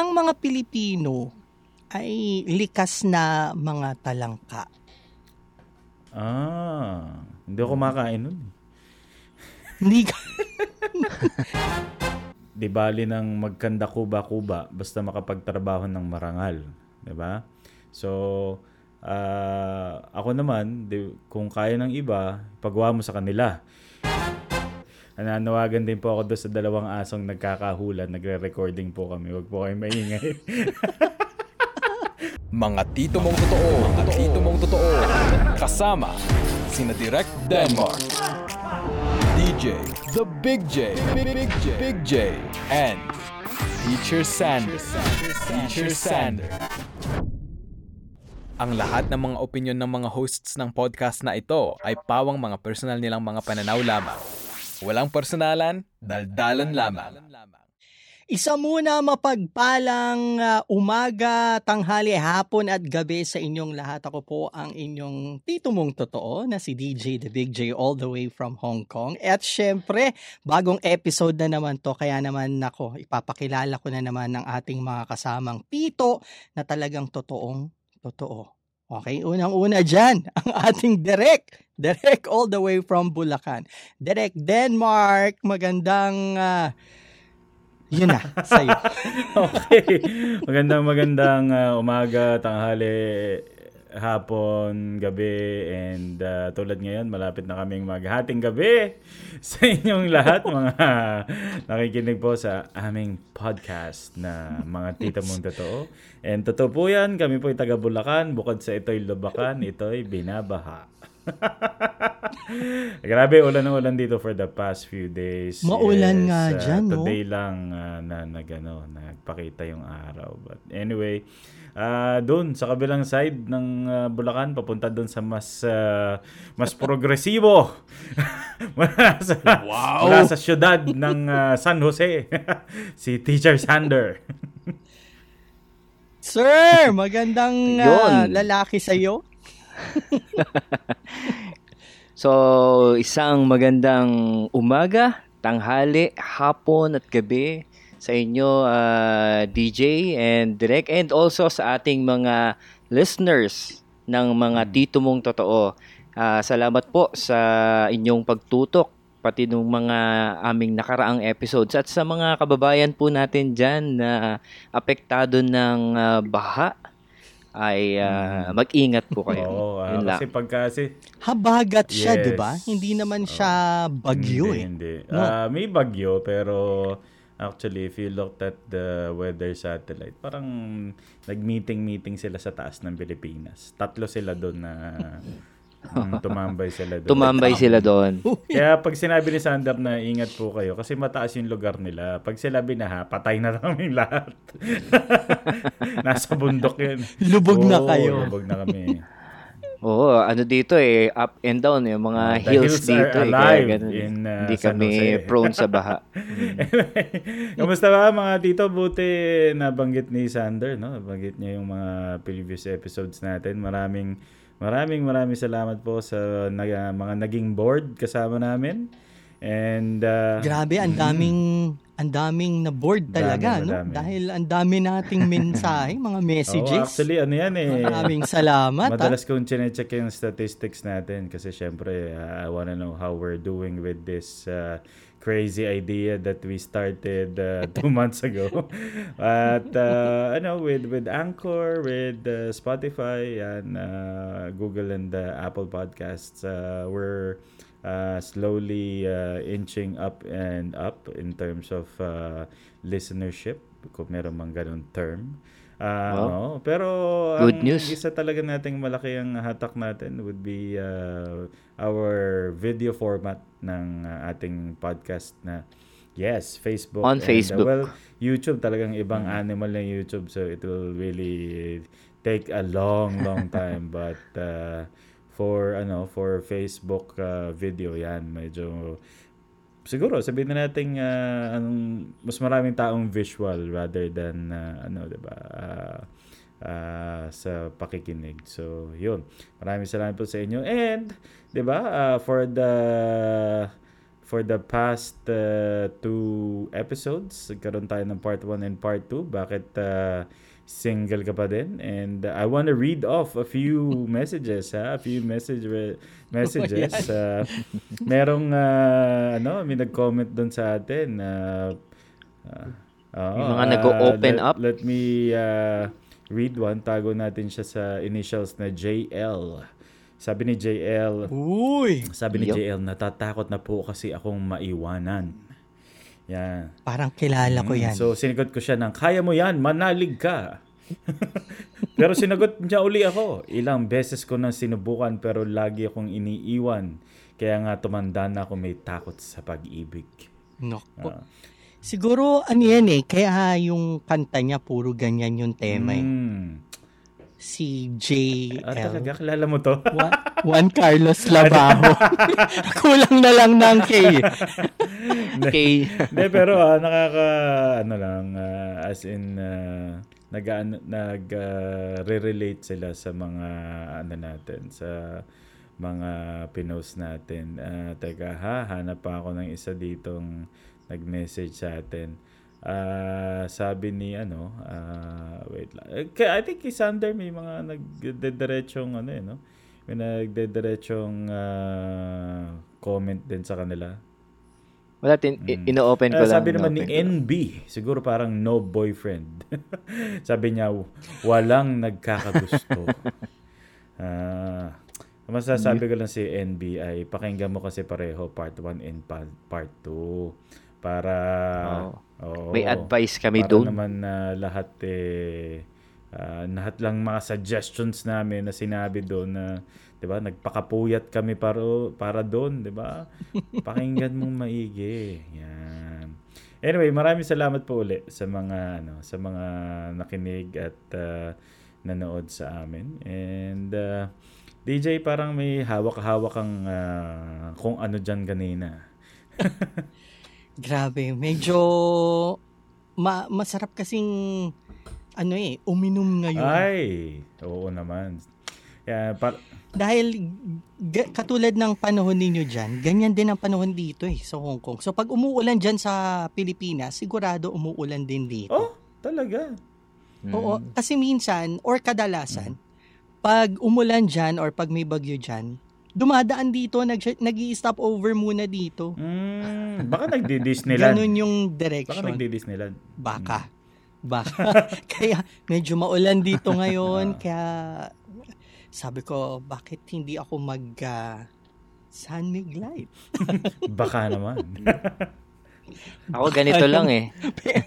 ang mga Pilipino ay likas na mga talangka. Ah, hindi ako kumakain nun. Hindi ka... Di bali ng magkanda kuba-kuba basta makapagtrabaho ng marangal. Di ba? So, ah, ako naman, di, kung kaya ng iba, pagawa mo sa kanila. Nananawagan din po ako doon sa dalawang asong nagkakahulan. Nagre-recording po kami. Huwag po kayo maingay. Mga tito mong totoo, mga tito mong totoo. Kasama sina Direct Denmark, DJ, The Big J, Big, Big J, Big J, and Teacher Sander, Teacher Sander. Ang lahat ng mga opinion ng mga hosts ng podcast na ito ay pawang mga personal nilang mga pananaw lamang. Walang personalan, daldalan lamang. Isa muna mapagpalang ah, umaga, tanghali, hapon at gabi sa inyong lahat. Ako po ang inyong tito mong totoo na si DJ The Big J all the way from Hong Kong. At syempre, bagong episode na naman to. Kaya naman nako, ipapakilala ko na naman ng ating mga kasamang tito na talagang totoong totoo. Okay, unang-una dyan, ang ating Derek. Derek all the way from Bulacan. Derek Denmark, magandang... ah, yun na, sa'yo. okay. Magandang magandang uh, umaga, tanghali, hapon, gabi, and uh, tulad ngayon, malapit na kaming maghating gabi sa inyong lahat, mga nakikinig po sa aming podcast na mga tita mong totoo. And totoo po yan, kami po taga Bulacan, bukod sa ito'y lubakan, ito'y binabaha. Grabe, ulan na ulan dito for the past few days. Maulan nga uh, dyan, no? Today lang uh, na nag, ano, nagpakita yung araw. But anyway, uh, doon sa kabilang side ng uh, Bulacan, papunta doon sa mas uh, mas progresibo. mula sa, Wow! mula sa syudad ng uh, San Jose. si Teacher Sander. Sir, magandang ah, Yun. lalaki sa'yo. So, isang magandang umaga, tanghali, hapon at gabi sa inyo ah, DJ and Direct and also sa ating mga listeners ng mga tito mong totoo. Ah, salamat po sa inyong pagtutok pati nung mga aming nakaraang episodes at sa mga kababayan po natin dyan na apektado ng ah, baha ay ah, mag-ingat po kayo. Oo, Yun lang. kasi pagka si Habagat siya, Yes. di ba? Hindi naman siya bagyo hindi, eh. Hindi. No? Ah, may bagyo pero actually if you looked at the weather satellite, parang nag-meeting-meeting sila sa taas ng Pilipinas. Tatlo sila doon na mm, tumambay sila doon. Tumambay sila doon. Kaya pag sinabi ni Sander na ingat po kayo kasi mataas yung lugar nila. Pag sila binaha, patay na kami lahat. Nasa bundok yun. Lubog na Oo, kayo. Lubog na kami. Oo, ano dito eh, up and down yung mga the hills, hills are dito eh, kaya ganun. eh. in, uh, Hindi San kami Jose. prone sa baha. Kamusta ba mga tito? Buti nabanggit ni Sander, no? Nabanggit niya yung mga previous episodes natin. Maraming maraming maraming salamat po sa nag- mga naging board kasama namin. And uh, Grabe, ang daming ang daming na board talaga, Dami, no? madami. Dahil ang dami nating mensahe, mga oh, messages. actually ano yan eh. Maraming salamat. ah. Madalas kong chinecheck yung statistics natin kasi syempre uh, I wanna know how we're doing with this uh, crazy idea that we started uh, two months ago. At uh, ano with with Anchor, with uh, Spotify and uh, Google and uh, Apple Podcasts, uh, we're uh, slowly uh, inching up and up in terms of uh, listenership kung meron mang ganun term. Ah, Wow. oo. pero Good ang news. isa talaga nating malaki ang hatak natin would be uh, our video format ng uh, ating podcast na yes, Facebook. On and, uh, Facebook. well, YouTube talagang ibang animal ng YouTube so it will really take a long long time but uh, for ano for Facebook uh, video yan medyo siguro sabihin na natin uh, anong, mas maraming taong visual rather than uh, ano 'di ba uh, uh, sa pakikinig. So, 'yun. Maraming salamat po sa inyo. And 'di ba uh, for the for the past uh, two episodes, nagkaroon tayo ng part 1 and part 2. Bakit uh, single ka pa din? And uh, I want to read off a few messages, ha? A few message re- messages. Uh, merong, uh, ano, may nag-comment doon sa atin. Uh, uh, oo, Yung mga nag-o-open let, up. Let me uh, read one. Tago natin siya sa initials na JL. Sabi ni JL, Uy! sabi ni Yup. JL, natatakot na po kasi akong maiwanan. Yan. Parang kilala ko Mm, yan. So, sinagot ko siya ng, kaya mo yan, manalig ka. pero sinagot niya uli ako. Ilang beses ko nang sinubukan pero lagi akong iniiwan. Kaya nga tumanda na ako may takot sa pag-ibig. Naku. Ah. Siguro, ano yan eh, kaya yung kanta niya, puro ganyan yung tema eh. Mm. Si JL. Ah, talaga? Kilala mo to? Juan, Carlos Labajo. Kulang na lang ng K. Okay. Hindi, pero ah, nakaka, ano lang, ah, as in, uh, nag, nag ah, re-relate sila sa mga, ano natin, sa mga pinost natin. Ah, teka, ha, hanap pa ako ng isa ditong nag-message sa atin. Ah, sabi ni ano, ah, wait lang. Eh, I think kay Sander may mga nagdediretsyong ano eh, no? May nagdediretsyong ah, comment din sa kanila. Wala, tin, i- ino-open ko Ah, lang. sabi naman ni. NB, siguro parang no boyfriend. sabi niya, walang nagkakagusto. Ah, ang masasabi ko lang si NB ay pakinggan mo kasi pareho part 1 and pa- part 2 para Oo. May advice kami para doon. naman na lahat eh ah, lahat lang mga suggestions namin na sinabi doon na 'di ba nagpakapuyat kami para para doon 'di ba? Pakinggan mong maigi. Yan. Anyway maraming salamat po uli sa mga ano sa mga nakinig at ah, nanood sa amin. And ah, DJ parang may hawak-hawak kang ah, kung ano diyan kanina Grabe, medyo ma- masarap kasing ano eh, uminom ngayon. ay oo naman yeah, par- Dahil ga- katulad ng panahon ninyo dyan, ganyan din ang panahon dito eh sa Hong Kong. So pag umuulan dyan sa Pilipinas, sigurado umuulan din dito. Oh, talaga. Oo, kasi minsan or kadalasan, pag umulan dyan or pag may bagyo dyan, dumadaan dito, nag nag stop over muna dito. Mm, baka nagdi-Disneyland. Ganun yung Baka direction. nagdi-Disneyland. Baka. Baka. kaya medyo maulan dito ngayon. kaya sabi ko, bakit hindi ako mag uh, Sunmig Light? Baka naman. Ako ganito lang eh.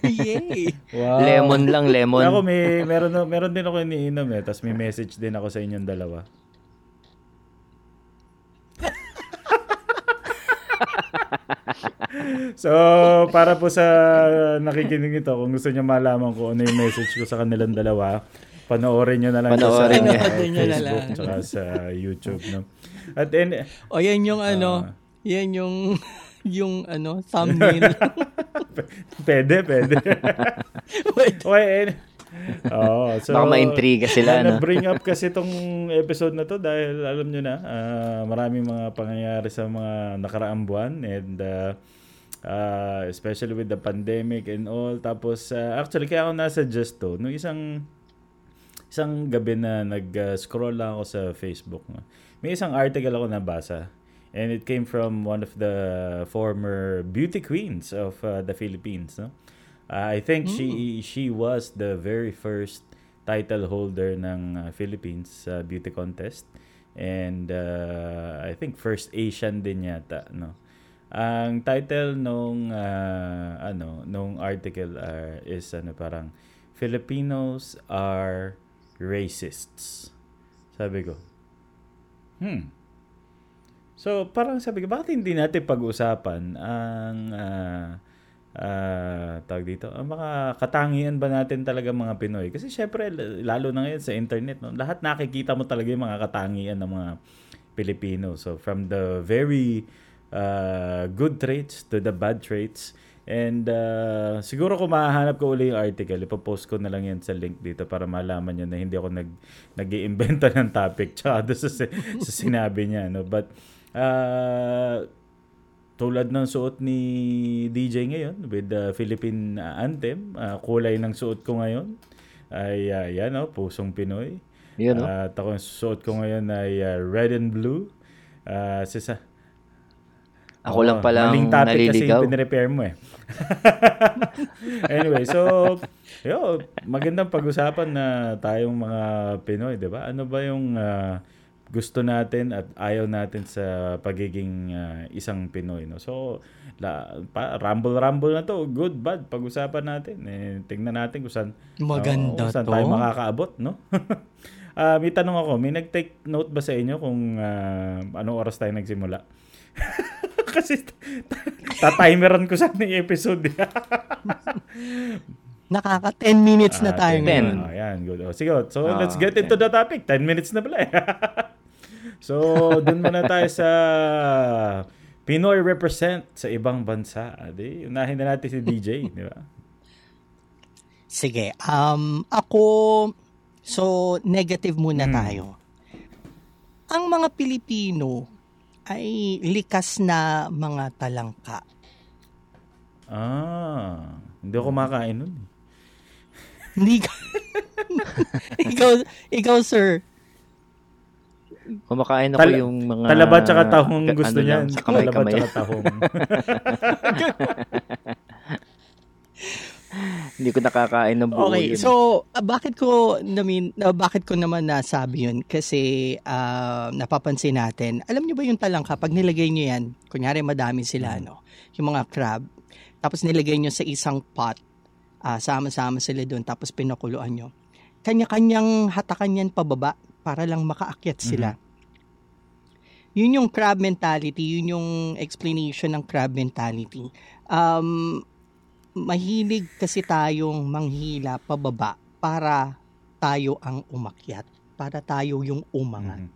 Yay! wow. Lemon lang, lemon. Ako may meron meron din ako iniinom eh, tapos may message din ako sa inyong dalawa. So, para po sa nakikinig ito, kung gusto niyo malaman kung ano yung message ko sa kanilang dalawa, panoorin niyo na lang sa Panoorin niyo. uh, niyo Facebook tsaka sa YouTube. No? At in, O yan yung ano, Ah. yan yung yung ano, thumbnail. pwede, pwede. Wait, okay, and, oh, so, Baka ma-intriga sila, no? Na-bring up kasi itong episode na to dahil alam nyo na, ah, maraming mga pangyayari sa mga nakaraang buwan and uh, uh, especially with the pandemic and all. Tapos, uh, actually, kaya ako nasa-suggest to, no, isang isang gabi na nag-scroll lang ako sa Facebook. May isang article ako nabasa and it came from one of the former beauty queens of uh, the Philippines. No? Uh, I think she she was the very first title holder ng uh, Philippines uh, beauty contest and uh, I think first Asian din yata no. Ang title nung uh, ano nung article uh, is ano parang Filipinos are racists. Sabi ko. Hmm. So, parang sabi ko, bakit hindi natin pag-usapan ang ah ah, tawag dito, ang mga katangian ba natin talaga mga Pinoy? Kasi syempre, lalo na ngayon sa internet, no, lahat nakikita mo talaga yung mga katangian ng mga Pilipino. So, from the very uh, good traits to the bad traits. And uh, siguro kung mahahanap ko uli yung article, ipopost ko na lang yan sa link dito para malaman nyo na hindi ako nag, nag iimbento ng topic tsaka sa, sa sinabi niya. No? But uh, tulad ng suot ni DJ ngayon with the Philippine uh, anthem, uh, kulay ng suot ko ngayon ay uh, yan oh, pusong Pinoy. Yun, no? Uh, at ako ang suot ko ngayon ay uh, red and blue. Uh, sisa, Ako lang palang maling topic kasi yung pinrepair mo eh. anyway, so, yo, magandang pag-usapan na tayong mga Pinoy, di ba? Ano ba yung ah, gusto natin at ayaw natin sa pagiging ah, isang Pinoy, no? So, la, pa, rumble-rumble na to. Good, bad. Pag-usapan natin. Eh, tingnan natin kung saan, Maganda oo, saan to. tayo makakaabot, no? Ah, may tanong ako, may nag-take note ba sa inyo kung ah, anong oras tayo nagsimula? Kasi tatimeran ko sana yung episode. Nakaka 10 minutes na Ah, tayo 10. ngayon. Ah, yan, good. Oh, sige, oh. so Ah, let's get into the topic. 10 minutes na pala eh. So, dun muna tayo sa Pinoy represent sa ibang bansa. Adi, unahin na natin si DJ, di ba? Sige, um, ako, so negative muna Hmm. tayo. Ang mga Pilipino ay likas na mga talangka. Ah, hindi ako kumakain nun. Hindi ka... ikaw, ikaw, sir. Kumakain ako Tal- yung mga... Talaba tsaka tahong ka- gusto ano niyan. lang, Sa Talaba kamay-kamay. tsaka tahong. Hindi ko nakakain ng buo Okay, yun. so ah, bakit ko namin ah, bakit ko naman nasabi yun? Kasi ah, napapansin natin, alam niyo ba yung talangka pag nilagay niyo yan, kunyari madami sila no, yung mga crab, tapos nilagay niyo sa isang pot, ah, sama-sama sila doon tapos pinakuluan niyo. Kanya-kanyang hatakan yan pababa para lang makaakyat sila. Yun yung crab mentality, yun yung explanation ng crab mentality. Um, mahilig kasi tayong manghila pababa para tayo ang umakyat, para tayo yung umangat. Mhm.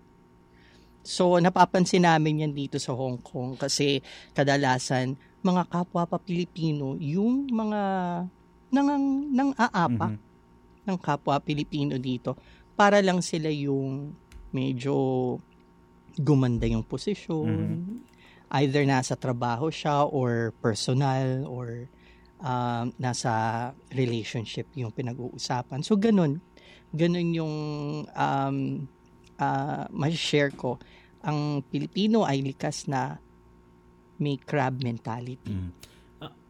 So napapansin namin yan dito sa Hong Kong kasi kadalasan mga kapwa pa Pilipino yung mga nang nang aapa Mhm. ng kapwa Pilipino dito para lang sila yung medyo gumanda yung posisyon. Either nasa trabaho siya or personal or um, nasa relationship yung pinag-uusapan. So, ganun. Ganun yung um, uh, share ko. Ang Pilipino ay likas na may crab mentality. Mhm.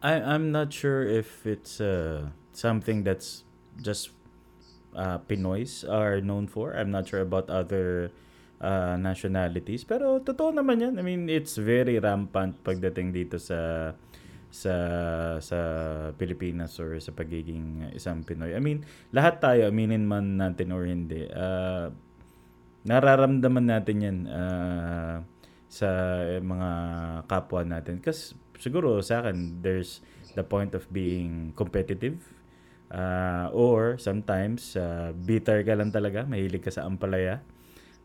I I'm not sure if it's uh, something that's just uh, Pinoys are known for. I'm not sure about other uh, nationalities. Pero totoo naman yan. I mean, it's very rampant pagdating dito sa sa sa Pilipinas or sa pagiging isang Pinoy. I mean, lahat tayo, aminin man natin or hindi, uh, nararamdaman natin yan uh, sa mga kapwa natin. Kasi siguro sa akin, there's the point of being competitive. Uh, or sometimes, uh, bitter ka lang talaga, mahilig ka sa ampalaya.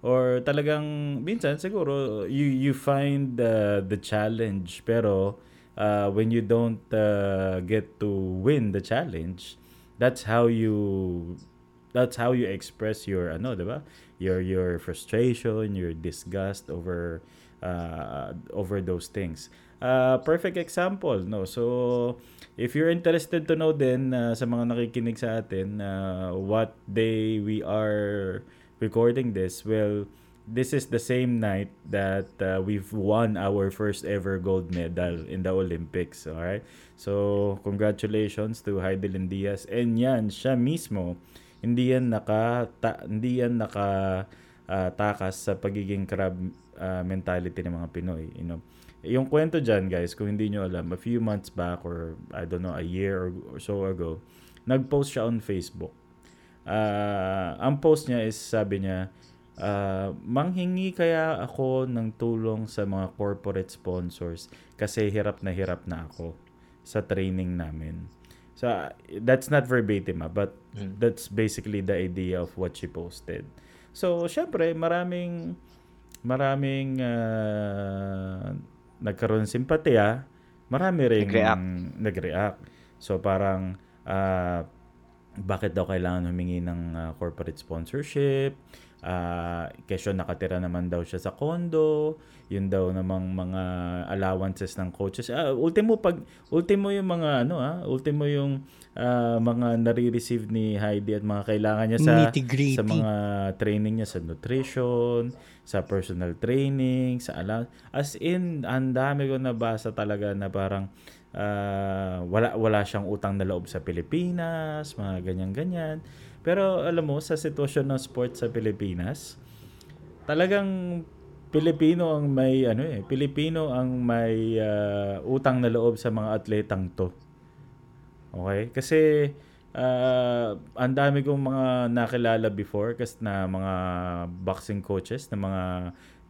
Or talagang, minsan siguro, you, you find uh, the challenge. Pero, uh, when you don't uh, get to win the challenge, that's how you that's how you express your ano, 'di ba? Your your frustration, your disgust over uh, over those things. Uh, perfect example, no. So if you're interested to know then uh, sa mga nakikinig sa atin uh, what day we are recording this, well, this is the same night that uh, we've won our first ever gold medal in the Olympics, all right? So, congratulations to Heidelin Diaz. And yan, siya mismo, hindi yan naka ta, hindi yan naka ah, takas sa pagiging crab ah, mentality ng mga Pinoy, you know. Yung kwento diyan, guys, kung hindi nyo alam, a few months back or I don't know, a year or, or so ago, nag-post siya on Facebook. Ah, ang post niya is sabi niya, ah, manghingi kaya ako ng tulong sa mga corporate sponsors kasi hirap na hirap na ako sa training namin. So, that's not verbatim, ah, but that's basically the idea of what she posted. So, syempre, maraming maraming ah, nagkaroon ng simpatya, marami ring Nag-react. nag-react. So, parang ah, bakit daw kailangan humingi ng uh, corporate sponsorship, uh, kesyo nakatira naman daw siya sa condo, yun daw namang mga allowances ng coaches. Ah, ultimo pag ultimo yung mga ano ah, ultimo yung uh, mga nare-receive ni Heidi at mga kailangan niya sa sa mga training niya sa nutrition, sa personal training, sa ala as in ang dami ko nabasa talaga na parang uh, wala wala siyang utang na loob sa Pilipinas, mga ganyan-ganyan. Pero alam mo sa sitwasyon ng sports sa Pilipinas, talagang Pilipino ang may ano eh, Pilipino ang may uh, utang na loob sa mga atletang to. Okay? Kasi uh, ang dami kong mga nakilala before kasi na mga boxing coaches na mga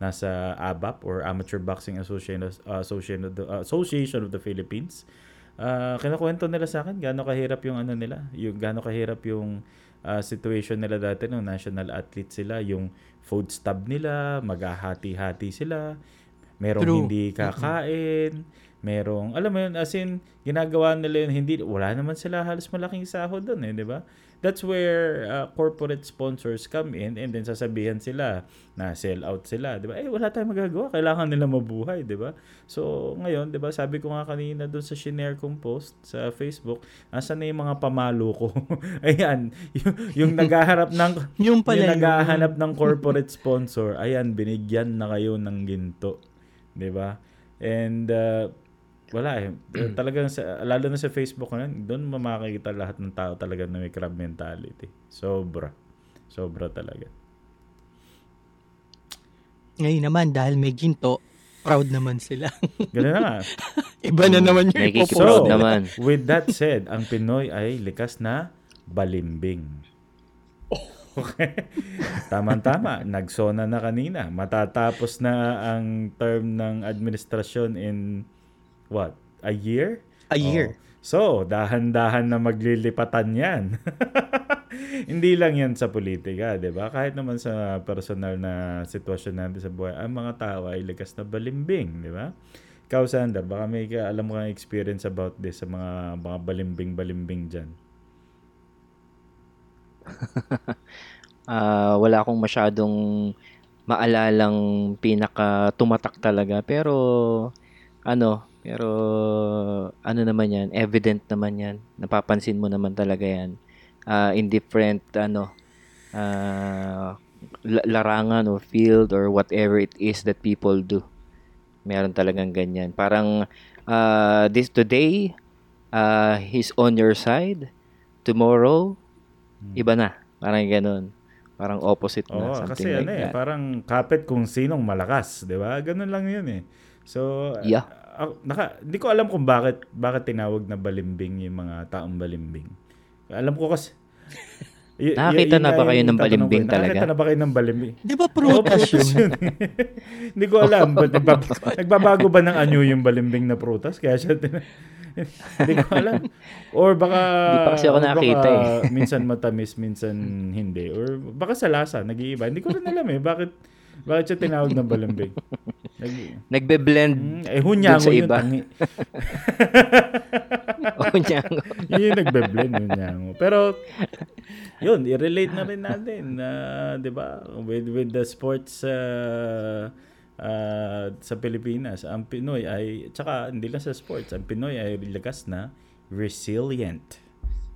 nasa ABAP or Amateur Boxing Association uh, Association of the, uh, Association of the Philippines. Uh, kinakwento nila sa akin gaano kahirap yung ano nila, yung gaano kahirap yung uh, situation nila dati nung national athlete sila, yung food stub nila, maghahati-hati sila, merong True. hindi kakain, merong, alam mo yun, as in, ginagawa nila yun, hindi, wala naman sila halos malaking sahod doon eh, di ba? That's where uh, corporate sponsors come in and then sasabihan sila na sell out sila, di ba? Eh, wala tayong magagawa, kailangan nila mabuhay, di ba? So, ngayon, di ba, sabi ko nga kanina doon sa shinare kong post sa Facebook, asan na yung mga pamalo ko? ayan, yung, yung naghaharap ng, yung, pala yung naghahanap ng corporate sponsor, ayan, binigyan na kayo ng ginto. Di ba? And, uh, wala eh. Talagang, sa, lalo na sa Facebook na doon mamakikita lahat ng tao talaga na may crab mentality. Sobra. Sobra talaga. Ngayon naman, dahil may ginto, proud naman sila. Ganun na nga. Iba na naman yung ipopost. So, naman. with that said, ang Pinoy ay likas na balimbing. Okay. Tama-tama. Nagsona na kanina. Matatapos na ang term ng administrasyon in what? A year? A year. Oh. So, dahan-dahan na maglilipatan yan. Hindi lang yan sa politika, di ba? Kahit naman sa personal na sitwasyon natin sa buhay, ang mga tao ay likas na balimbing, di ba? Ikaw, Sander, baka may ka, alam mo kang experience about this sa mga, mga balimbing-balimbing dyan. uh, wala akong masyadong maalalang pinaka tumatak talaga. Pero, ano, pero ano naman yan, evident naman yan. Napapansin mo naman talaga yan. Uh, in different ano, uh, larangan or field or whatever it is that people do. Meron talagang ganyan. Parang uh, this today, uh, he's on your side. Tomorrow, hmm. iba na. Parang ganun. Parang opposite na. Oo, kasi like ano eh, parang kapit kung sinong malakas, di ba? Ganun lang yun eh. So, yeah uh, naka, hindi ko alam kung bakit bakit tinawag na balimbing yung mga taong balimbing. Alam ko kasi y- Nakakita y- na ba kayo ng balimbing talaga? Nakakita na ba kayo ng balimbing? Di ba prutas yun? Hindi ko alam. But nagbab- nagbabago ba ng anyo yung balimbing na prutas? Kaya siya Hindi ko alam. Or baka... Hindi pa kasi ako nakakita eh. minsan matamis, minsan hindi. Or baka sa lasa, nag-iiba. Hindi ko rin alam eh. Bakit bakit siya tinawag ng balambig? Nag, Nagbe-blend mm, eh, hunyango sa iba. Yun, hunyango. yun yung nagbe-blend, hunyango. Pero, yun, i-relate na rin natin, uh, di ba? With, with the sports uh, uh, sa Pilipinas, ang Pinoy ay, tsaka hindi lang sa sports, ang Pinoy ay lakas na resilient.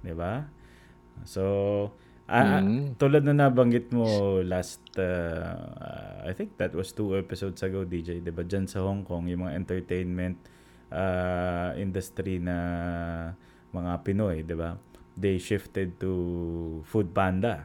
Di ba? So, Ah, mm. tulad na nabanggit mo last, uh, I think that was two episodes ago, DJ, di ba? Diyan sa Hong Kong, yung mga entertainment uh, industry na mga Pinoy, di ba? They shifted to Food Panda,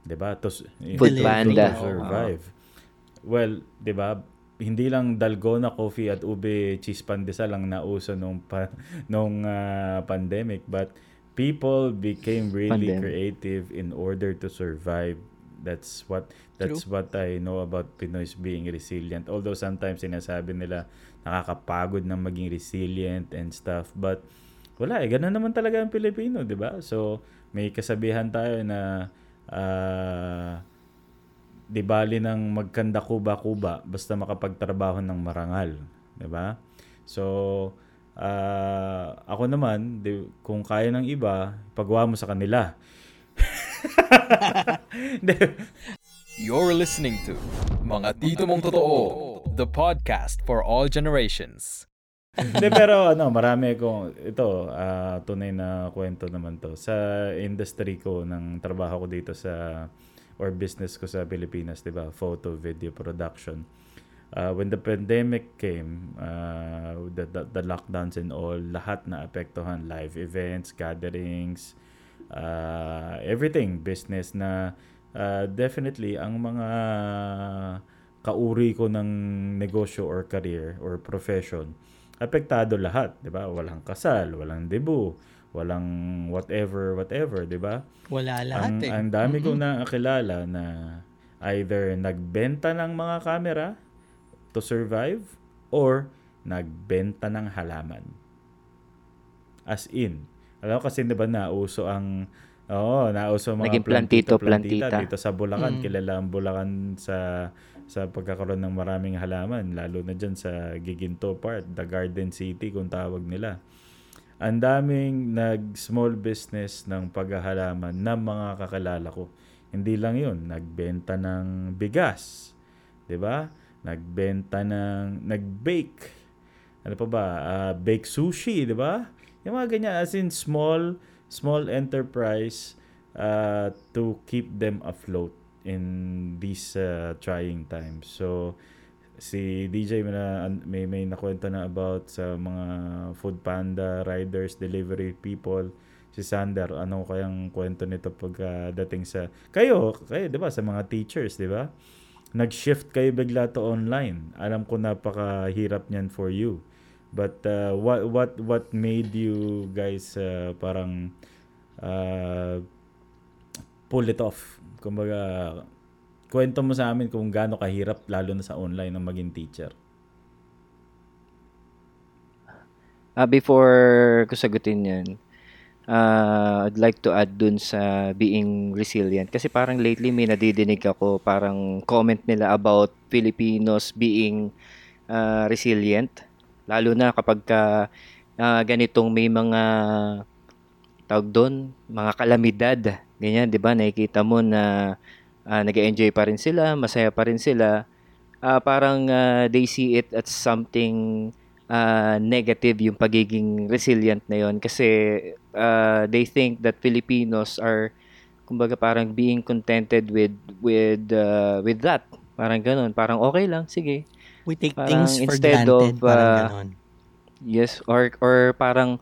di ba? To, Food Panda. To survive. Wow. Well, di ba? Hindi lang dalgona coffee at ube cheese pandesal lang nauso nung pa, nung uh, pandemic, but people became really Pandemic. creative in order to survive. That's what that's True. what I know about Pinoys being resilient. Although sometimes sinasabi nila nakakapagod na maging resilient and stuff, but wala eh ganun naman talaga ang Pilipino, 'di ba? So may kasabihan tayo na uh, di bali ng magkanda kuba-kuba basta makapagtrabaho ng marangal, 'di ba? So Ah, ako naman, di, kung kaya ng iba, pagawa mo sa kanila. You're listening to Mga Tito Mong Totoo, the podcast for all generations. Hindi, pero ano, marami akong, ito, ah, tunay na kwento naman to. Sa industry ko, ng trabaho ko dito sa, or business ko sa Pilipinas, di ba? Photo, video production. Uh, when the pandemic came, uh, the, the, the lockdowns and all, lahat na apektuhan, live events, gatherings, uh, everything, business na uh, definitely ang mga kauri ko ng negosyo or career or profession, apektado lahat, 'di ba? Walang kasal, walang debut, walang whatever whatever, 'di ba? Wala lahat Ang eh. ang dami kong nakakilala na either nagbenta ng mga camera to survive or nagbenta ng halaman. As in, alam ko kasi 'di ba nauso ang Oo, nauso ang mga Naging plantito, plantita. dito sa Bulacan. Mm. Kilala ang Bulacan sa sa pagkakaroon ng maraming halaman, lalo na dyan sa Giginto part, the Garden City kung tawag nila. Ang daming nag-small business ng paghahalaman ng mga kakilala ko. Hindi lang yun, nagbenta ng bigas. 'di ba? Nagbenta ng, nag-bake. Ano pa ba? Ah, bake sushi, 'di ba? Yung mga ganyan, as in small, small enterprise uh, to keep them afloat in these uh, trying times. So, si DJ may, na, may, may nakwento na about sa mga food panda riders, delivery people. Si Sander, ano kayang kwento nito pagdating sa... Kayo, kayo, di ba? Sa mga teachers, di ba? Nag-shift kayo bigla to online. Alam ko napakahirap niyan for you. But uh, what what what made you guys uh, parang uh, pull it off? Kumbaga, kwento mo sa amin kung gaano kahirap lalo na sa online ang maging teacher. Ah, before ko sagutin yan, ah, I'd like to add dun sa being resilient. Kasi parang lately may nadidinig ako parang comment nila about Filipinos being ah, resilient. Lalo na kapag ka, ah, ganitong may mga tawag doon, mga kalamidad. Ganyan, 'di ba? Nakikita mo na ah, nag-enjoy pa rin sila, masaya pa rin sila. Ah, parang ah, they see it as something ah, negative yung pagiging resilient na yon kasi ah, they think that Filipinos are kumbaga parang being contented with with ah, with that. Parang ganun, parang okay lang, sige. We take Parang things for instead granted. of, parang uh, ganon. Yes, or or parang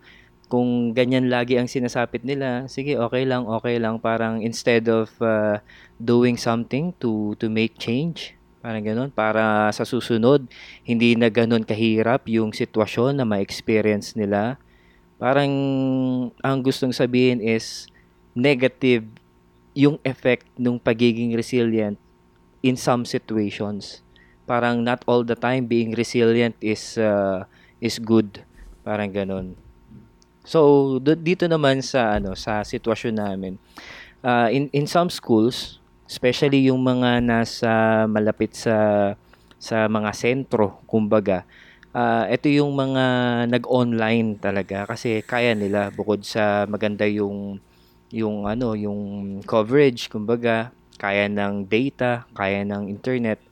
kung ganyan lagi ang sinasapit nila, sige, okay lang, okay lang. Parang instead of uh, doing something to to make change, parang ganun, para sa susunod, hindi na ganun kahirap yung sitwasyon na ma-experience nila. Parang ang gustong sabihin is negative yung effect ng pagiging resilient in some situations. Parang not all the time being resilient is uh, is good. Parang ganun. So, dito naman sa ano sa sitwasyon namin. uh, in in some schools, especially yung mga nasa malapit sa sa mga sentro, kumbaga, ah, ito yung mga nag-online talaga kasi kaya nila bukod sa maganda yung yung ano, yung coverage, kumbaga, kaya ng data, kaya ng internet.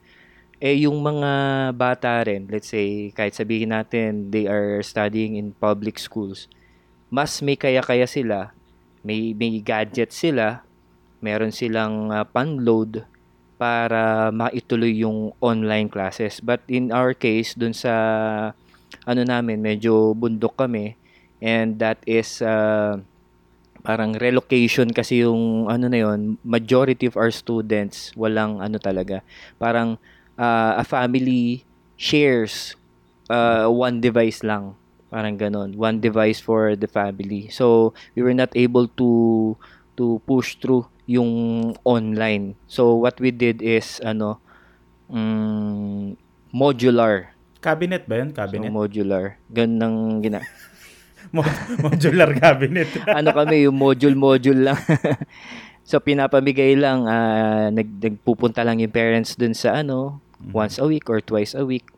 Eh yung mga bata rin, let's say, kahit sabihin natin they are studying in public schools, mas may kaya-kaya sila, may, may gadget sila, meron silang uh, panload para maituloy yung online classes. But in our case, dun sa ano namin, medyo bundok kami. And that is uh, parang relocation kasi yung ano na yon majority of our students walang ano talaga. Parang uh, a family shares uh, one device lang. Parang ganon one device for the family. So we were not able to to push through yung online so what we did is ano mm, modular Cabinet ba yun? so Cabinet? modular ganun ang gina Mo- modular cabinet. ano kami, yung module-module lang. so, pinapamigay lang, ah, nag, nagpupunta lang yung parents dun sa ano, once a week or twice a week.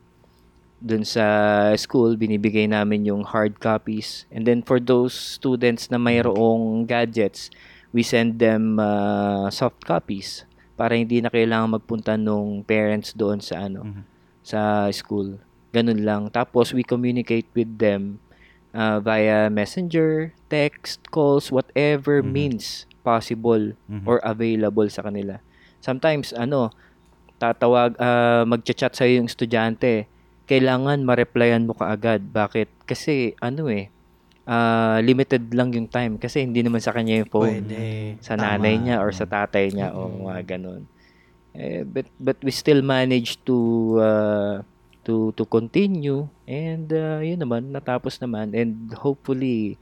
dun sa school, binibigay namin yung hard copies. And then for those students na mayroong gadgets, we send them uh, soft copies para hindi na kailangan magpunta nung parents doon sa ano Mhm. sa school. Ganun lang. Tapos we communicate with them uh, via messenger, text, calls, whatever Mhm. means possible Mhm. or available sa kanila. Sometimes ano, tatawag uh, magcha-chat sa yung estudyante, kailangan ma-replyan mo kaagad. Bakit? Kasi ano eh, ah, limited lang yung time kasi hindi naman sa kanya yung phone Pwede. sa Tama. nanay niya or sa tatay niya o Mm. mga ganun. Eh, but but we still manage to uh, to to continue and uh, yun naman natapos naman and hopefully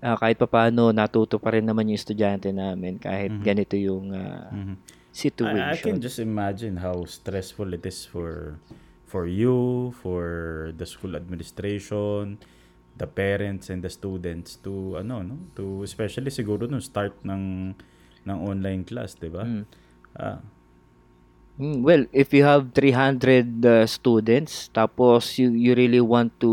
uh, kahit papaano natuto pa rin naman yung estudyante namin kahit Mhm. ganito yung uh, Mhm. situation. I, I can just imagine how stressful it is for for you, for the school administration, the parents and the students to ano no, to especially siguro no start ng ng online class, 'di ba? Mm. Ah, Mm, well, if you have 300 uh, students tapos you you really want to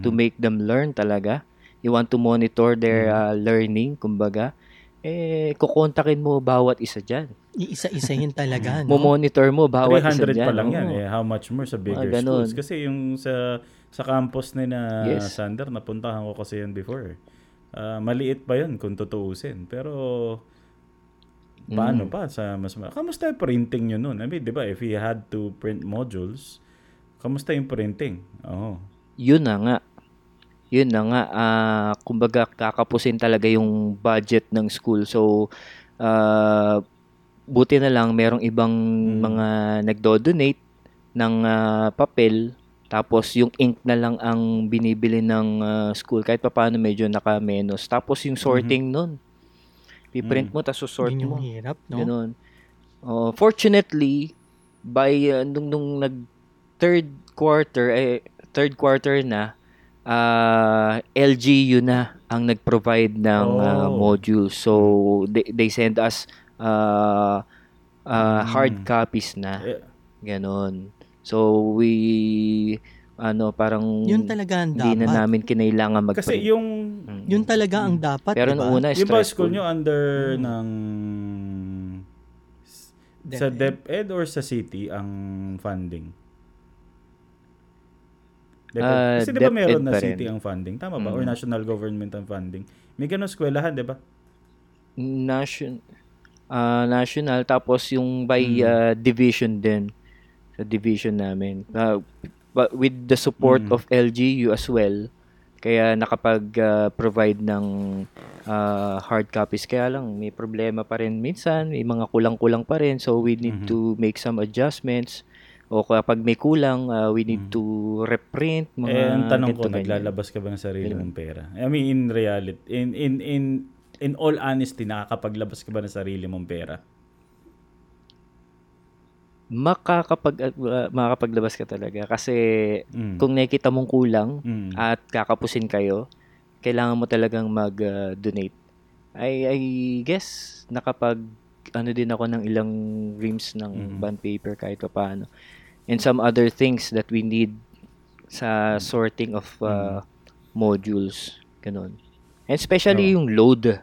to Mhm. make them learn talaga, you want to monitor their Mhm. uh, learning kumbaga, eh kukontakin mo bawat isa diyan. Iisa-isahin talaga, no? Mo-monitor mo bawat isa 300 diyan. pa lang yan eh. How much more sa bigger ganun. schools? Kasi yung sa sa campus ni na Yes. Sander, napuntahan ko kasi yan before. Ah, maliit pa yun kung tutuusin. Pero paano Mm. pa sa mas ma- Kamusta yung printing nyo nun? I mean, di ba, if you had to print modules, kamusta yung printing? Oo. Yun na nga. Yun na nga. ah, kumbaga kakapusin talaga yung budget ng school. So ah, buti na lang merong ibang Mm. mga nagdo-donate ng ah, papel tapos yung ink na lang ang binibili ng ah, school kahit papaano medyo naka-menos. Tapos yung sorting nun. Piprint Mm. mo tapos sort Yun yung mo. hirap, no? Ganun. Oh, fortunately, by uh, nung, nung nag third quarter, eh, third quarter na, ah, LGU na ang nag-provide ng Oh. modules. So, they, they send us ah, ah, hard Mm. copies na. Eh, Ganon. So, we, ano, parang Yun talaga ang hindi na dapat. namin kinailangan mag kasi yung Mm. Yun talaga ang dapat, Pero diba? una, yung ba school stressful. nyo under Mm. ng sa DepEd or sa city ang funding? DepEd. Ah, Kasi di ba DepEd meron na city ang funding? Tama ba? Or Mm. national government ang funding? May ganun eskwelahan, di ba? Nation ah, national tapos yung by Mm. ah, division din division namin Ah, but with the support Mm. of LGU as well kaya nakapag ah, provide ng ah, hard copies kaya lang may problema pa rin minsan may mga kulang-kulang pa rin so we need Mhm. to make some adjustments o kapag may kulang ah, we need Mhm. to reprint mga eh, ang tanong ko, ganyan. naglalabas ka ba ng sarili mong pera? I mean, in reality, in, in, in, in all honesty, nakakapaglabas ka ba ng sarili mong pera? Makakapag uh, makakapaglabas ka talaga kasi Mm. kung nakikita mong kulang Mm. at kakapusin kayo, kailangan mo talagang mag-donate. I, I guess nakapag ano din ako ng ilang reams ng Mhm. bond paper kahit pa paano. And some other things that we need sa sorting of uh, modules. Ganun. And especially yung load.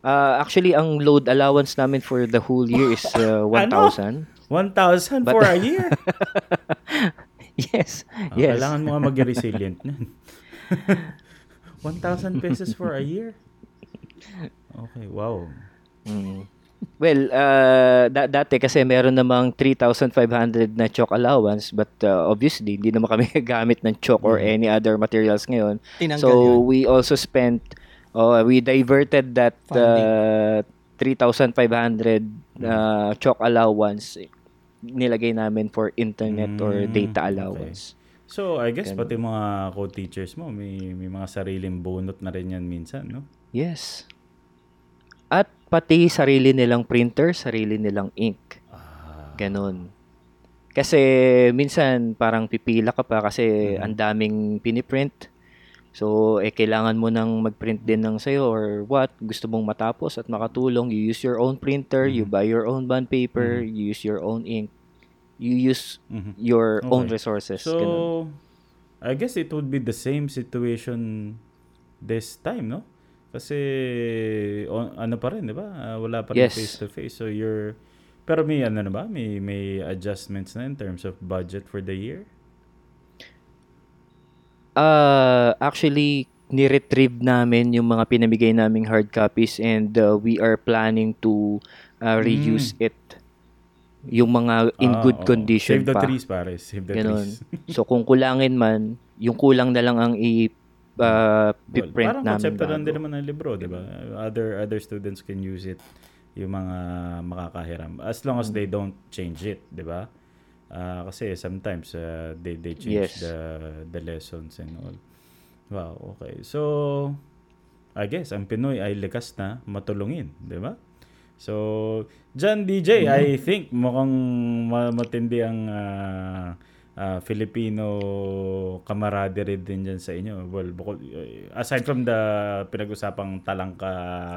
Uh, actually, ang load allowance namin for the whole year is uh, 1,000. 1,000 But- for a year? yes. Ah, yes. Kailangan mo nga mag-resilient nun. 1,000 pesos for a year? Okay, wow. Mm. Well, uh, da- dati kasi meron namang 3,500 na chalk allowance but uh, obviously hindi naman kami gamit ng chalk or Mm. any other materials ngayon. Tinanggal So yun. we also spent uh, we diverted that uh, 3,500 uh, chalk allowance nilagay namin for internet or Mm, data okay. allowance. So, I guess Ganun. pati mga co-teachers mo, may, may mga sariling bunot na rin yan minsan, no? Yes. At pati sarili nilang printer, sarili nilang ink. Ah, Ganon. Kasi minsan parang pipila ka pa kasi Mhm. ang daming piniprint. So, eh, kailangan mo nang mag-print din ng sa'yo or what, gusto mong matapos at makatulong. You use your own printer, you Mhm. buy your own bond paper, you use your own ink, you use mhm. your own Okay. resources. So, Ganon. I guess it would be the same situation this time, no? Kasi on, ano pa rin, 'di ba? Ah, wala pa rin Yes. face to face. So you're pero may ano na ba? May may adjustments na in terms of budget for the year? Uh, actually, ni-retrieve namin yung mga pinamigay naming hard copies and uh, we are planning to uh, reuse it. Yung mga in Ah, good oo. condition Save the pa. trees, pare. Save the Ganon. trees. So kung kulangin man, yung kulang na lang ang i uh, Well, print parang namin konsepto lang din naman ng libro, di ba? Other other students can use it yung mga makakahiram as long Mm. as they don't change it, di ba? Ah, kasi sometimes uh, they they change Yes. the the lessons and all. Wow, okay. So I guess ang Pinoy ay likas na matulungin, di ba? So, John DJ, Mm-hmm. I think mukhang ma- matindi ang ah, ah, Filipino camaraderie din dyan sa inyo. Well, bukod, eh, aside from the pinag-usapang talangka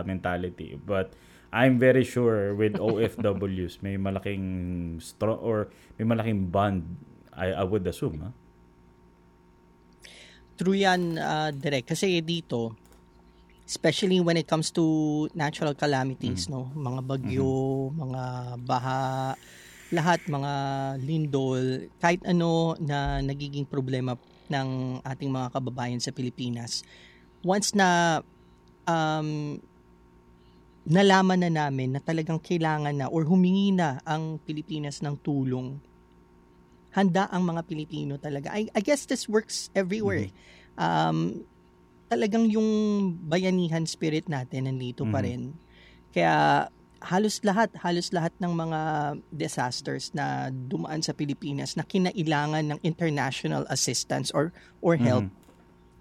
mentality, but I'm very sure with OFWs may malaking strong or may malaking bond I, I would assume, ha? True yan, uh, direct. Kasi dito, especially when it comes to natural calamities, no? Mga bagyo, mga baha, lahat, mga lindol, kahit ano na nagiging problema ng ating mga kababayan sa Pilipinas. Once na um, nalaman na namin na talagang kailangan na or humingi na ang Pilipinas ng tulong, handa ang mga Pilipino talaga. I, I guess this works everywhere. Um, talagang yung bayanihan spirit natin nandito pa Mhm. rin. Kaya halos lahat, halos lahat ng mga disasters na dumaan sa Pilipinas na kinailangan ng international assistance or or help, Mhm.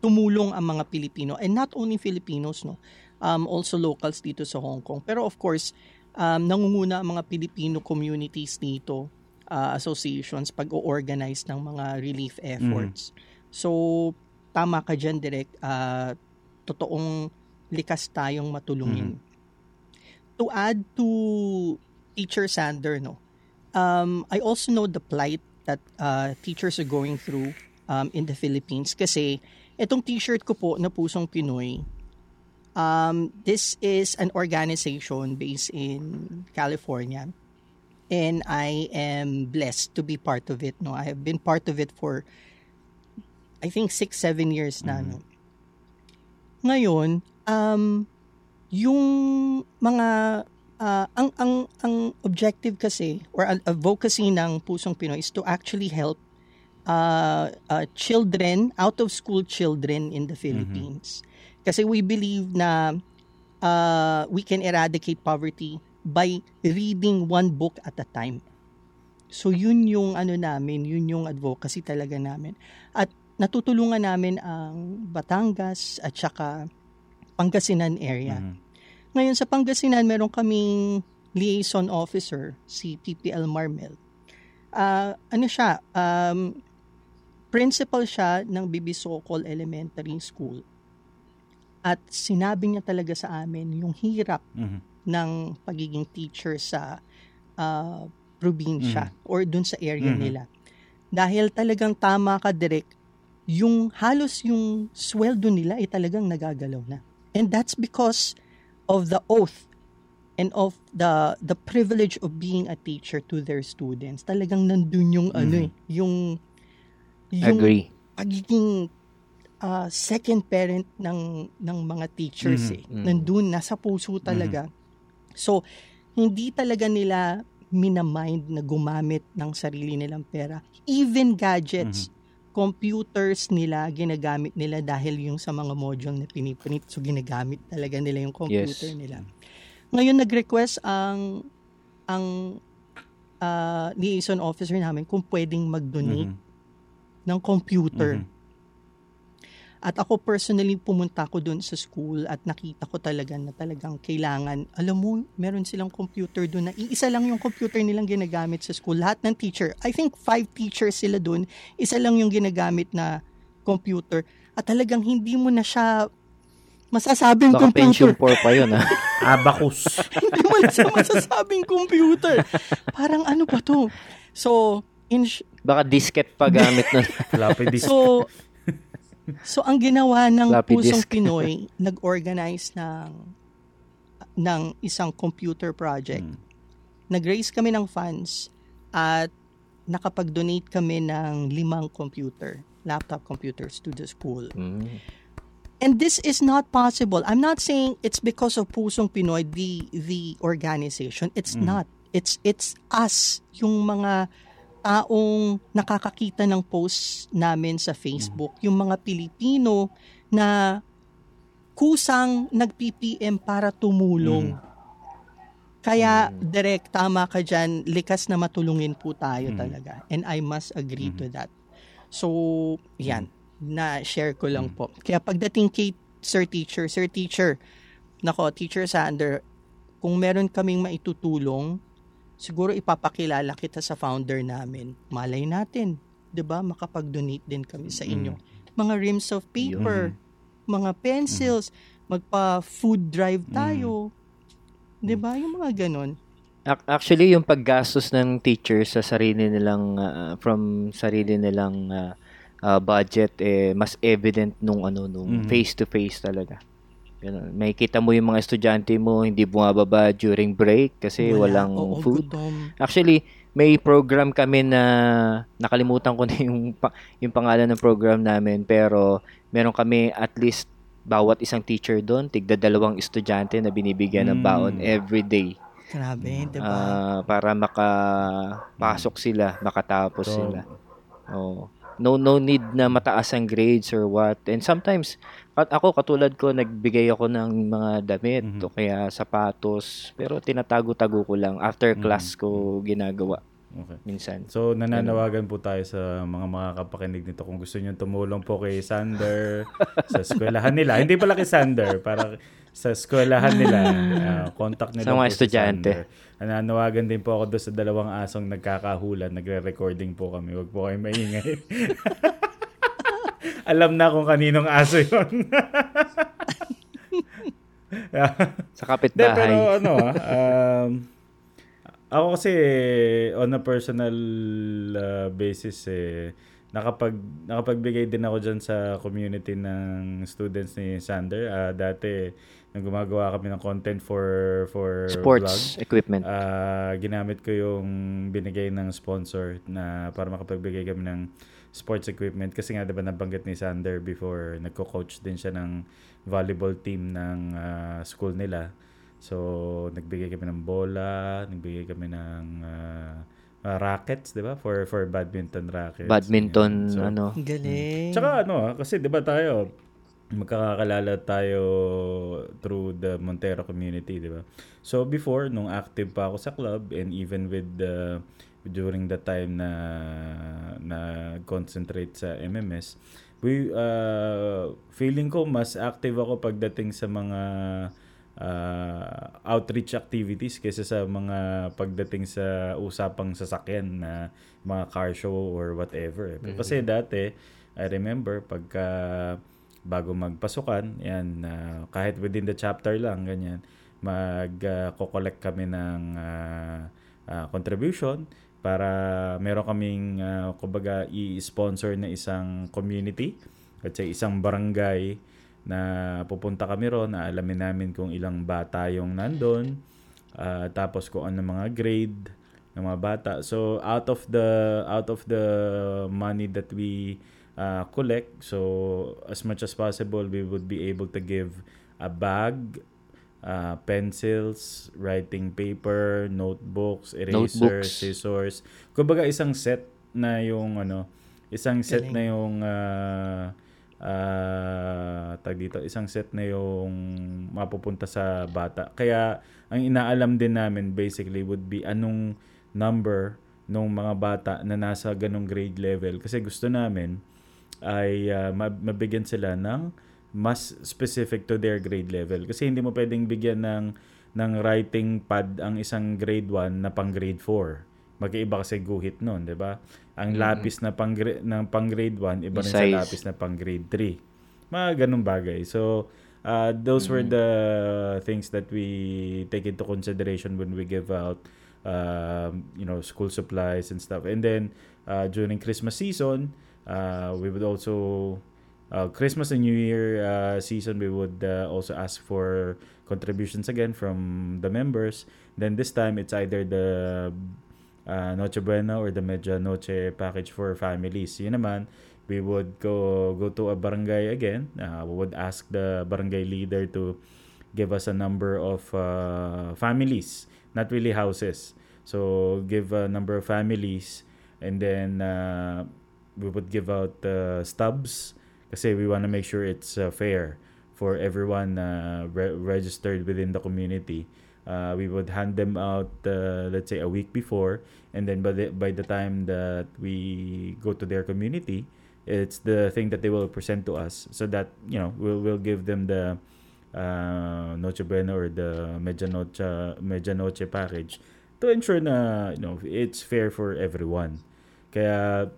tumulong ang mga Pilipino and not only Filipinos no um also locals dito sa Hong Kong. Pero of course um nangunguna ang mga Filipino communities dito uh, associations pag-organize ng mga relief efforts. So tama ka diyan direct uh, totoong likas tayong matulungin. To add to teacher Sander no? Um I also know the plight that uh, teachers are going through um, in the Philippines. Kasi itong t-shirt ko po na Pusong Pinoy um, this is an organization based in California. And I am blessed to be part of it no? I have been part of it for I think six seven years na no? Ngayon um yung mga ah, ang ang ang objective kasi or advocacy ng Pusong Pinoy is to actually help uh, uh, children, out of school children in the Philippines. Kasi we believe na uh, we can eradicate poverty by reading one book at a time. So yun yung ano namin, yun yung advocacy talaga namin. At natutulungan namin ang Batangas at saka Pangasinan area. Mhm. Ngayon sa Pangasinan, meron kaming liaison officer, si PPL Marmel. Ah, ano siya, um, principal siya ng Bibisocol Elementary School. At sinabi niya talaga sa amin yung hirap Mhm. ng pagiging teacher sa ah, probinsya or dun sa area Mhm. nila. Dahil talagang tama ka direct, yung halos yung sweldo nila ay talagang nagagalaw na. And that's because of the oath and of the the privilege of being a teacher to their students. Talagang nandun yung ano eh, yung yung Agree. pagiging ah, second parent ng ng mga teachers Mhm. eh. Mhm. Nandun nasa puso talaga. So hindi talaga nila minamind na gumamit ng sarili nilang pera. Even gadgets, computers nila, ginagamit nila dahil yung sa mga module na piniprint. So ginagamit talaga nila yung computer Yes. nila. Ngayon nag-request ang ang ah, liaison officer namin kung pwedeng mag-donate Mhm. ng computer. Mhm. At ako personally pumunta ko doon sa school at nakita ko talaga na talagang kailangan, alam mo, meron silang computer doon na iisa lang yung computer nilang ginagamit sa school. Lahat ng teacher, I think five teachers sila doon, isa lang yung ginagamit na computer. At talagang hindi mo na siya masasabing Baka pension computer. poor pa yun ah. Abacus. hindi mo na siya masasabing computer. Parang ano ba to? So, in sh- Baka disket pa gamit nun. Floppy disk. So, So ang ginawa ng Pusong. Pinoy, nag-organize ng ng isang computer project. Mm. Nag-raise kami ng funds at nakapag-donate kami ng limang computer, laptop computers to the school. Mm. And this is not possible. I'm not saying it's because of Pusong Pinoy the the organization. It's not. It's it's us yung mga taong nakakakita ng posts namin sa Facebook, yung mga Pilipino na kusang nag-PPM para tumulong. Kaya direct tama ka diyan, likas na matulungin po tayo talaga. And I must agree to that. So, yan, na share ko lang po. Kaya pagdating kay Sir Teacher, Sir Teacher, nako, Teacher Sander, kung meron kaming maitutulong, siguro ipapakilala kita sa founder namin. Malay natin, 'di ba? Makapag-donate din kami sa inyo. Mga reams of paper, mga pencils, magpa-food drive tayo. 'Di ba? Yung mga ganon. Ac- Actually, yung paggastos ng teachers sa sarili nilang ah, from sarili nilang ah, ah, budget eh mas evident nung ano nung Mhm. face to face talaga. Ganun. May kita mo yung mga estudyante mo hindi bumababa during break kasi Wala. walang Oo, food. gutom. Actually, may program kami na nakalimutan ko na yung pa- yung pangalan ng program namin pero meron kami at least bawat isang teacher doon, tigda dalawang estudyante na binibigyan ng baon Mm. every day. Grabe, 'di ba? Ah, para makapasok sila, makatapos So, sila. Oh. No no need na mataas ang grades or what. And sometimes at ako katulad ko nagbigay ako ng mga damit Mhm. o kaya sapatos pero tinatago-tago ko lang after Mhm. class ko ginagawa Okay. minsan. So, nananawagan po tayo sa mga makakapakinig nito kung gusto nyo tumulong po kay Sander sa eskwelahan nila. Hindi pala kay Sander, para sa eskwelahan nila. ah, contact nila Sa mga si estudyante. Sander. Nananawagan din po ako doon sa dalawang asong nagkakahulan. Nagre-recording po kami. Huwag po kayo maingay. Alam na kung kaninong aso yun. Sa Hindi, pero kapitbahay. ano ah, um, ako kasi on a personal uh, basis eh, nakapag, nakapagbigay din ako dyan sa community ng students ni Sander. Ah, dati, nung gumagawa kami ng content for for Sports vlog, equipment. Ah, ginamit ko yung binigay ng sponsor na para makapagbigay kami ng sports equipment kasi nga 'di ba nabanggit ni Sander before nagko-coach din siya ng volleyball team ng ah, school nila. So nagbigay kami ng bola, nagbigay kami ng ah, ah, rackets, 'di ba? For for badminton rackets. Badminton. So, ano. Galing. Tsaka ano, ah, kasi 'di ba tayo magkakakalala tayo through the Montero community, 'di ba? So before nung active pa ako sa club and even with the during the time na na concentrate sa MMS, we uh, feeling ko mas active ako pagdating sa mga uh, outreach activities kaysa sa mga pagdating sa usapang sasakyan na mga car show or whatever. eh. Kasi dati, I remember pagka bago magpasukan, yan, uh, kahit within the chapter lang, ganyan, mag-collect kami ng uh, uh, contribution para meron kaming uh, kumbaga i-sponsor na isang community at sa isang barangay na pupunta kami ron alamin namin kung ilang bata yung nandun ah, tapos kung ano mga grade ng mga bata. So out of the out of the money that we uh, collect so as much as possible we would be able to give a bag uh, pencils, writing paper, notebooks, eraser, Notebooks. scissors. Kumbaga isang set na yung ano, isang set Galing. na yung uh, uh, tag dito, isang set na yung mapupunta sa bata. Kaya ang inaalam din namin basically would be anong number ng mga bata na nasa ganong grade level kasi gusto namin ay uh, mab- mabigyan sila ng mas specific to their grade level. Kasi hindi mo pwedeng bigyan ng ng writing pad ang isang grade 1 na pang grade 4 magkaiba kasi guhit noon 'di ba? Ang lapis na pang gra- ng pang grade 1 iba rin sa lapis na pang grade 3 mga ganung bagay. So uh, those were the things that we take into consideration when we give out um, you know school supplies and stuff. And then uh, during Christmas season uh, we would also uh, Christmas and New Year uh, season, we would uh, also ask for contributions again from the members. Then this time, it's either the uh, Noche Buena or the Medja Noche package for families. Yun naman, we would go go to a barangay again. Uh, we would ask the barangay leader to give us a number of uh, families, not really houses. So give a number of families and then uh, we would give out uh, stubs kasi we want to make sure it's uh, fair for everyone uh, re- registered within the community. Uh, we would hand them out uh, let's say a week before and then by the, by the time that we go to their community it's the thing that they will present to us so that you know we'll, we'll give them the uh, Noche Buena or the Medianoche, Medianoche package to ensure na you know it's fair for everyone. Kaya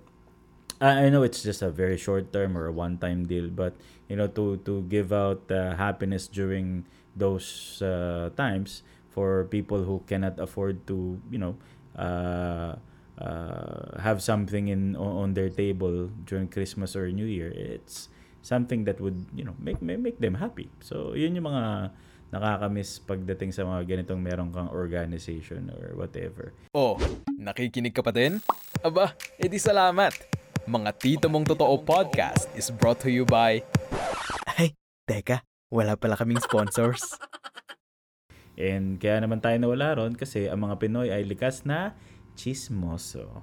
I know it's just a very short term or a one time deal but you know to to give out uh, happiness during those uh, times for people who cannot afford to you know uh, uh, have something in on, their table during Christmas or New Year it's something that would you know make make, make them happy so yun yung mga nakakamiss pagdating sa mga ganitong meron kang organization or whatever Oh, nakikinig ka pa din? Aba, edi salamat. Mga Tito Mong Totoo Podcast is brought to you by... Ay, teka, wala pala kaming sponsors. And kaya naman tayo nawala ron kasi ang mga Pinoy ay likas na chismoso.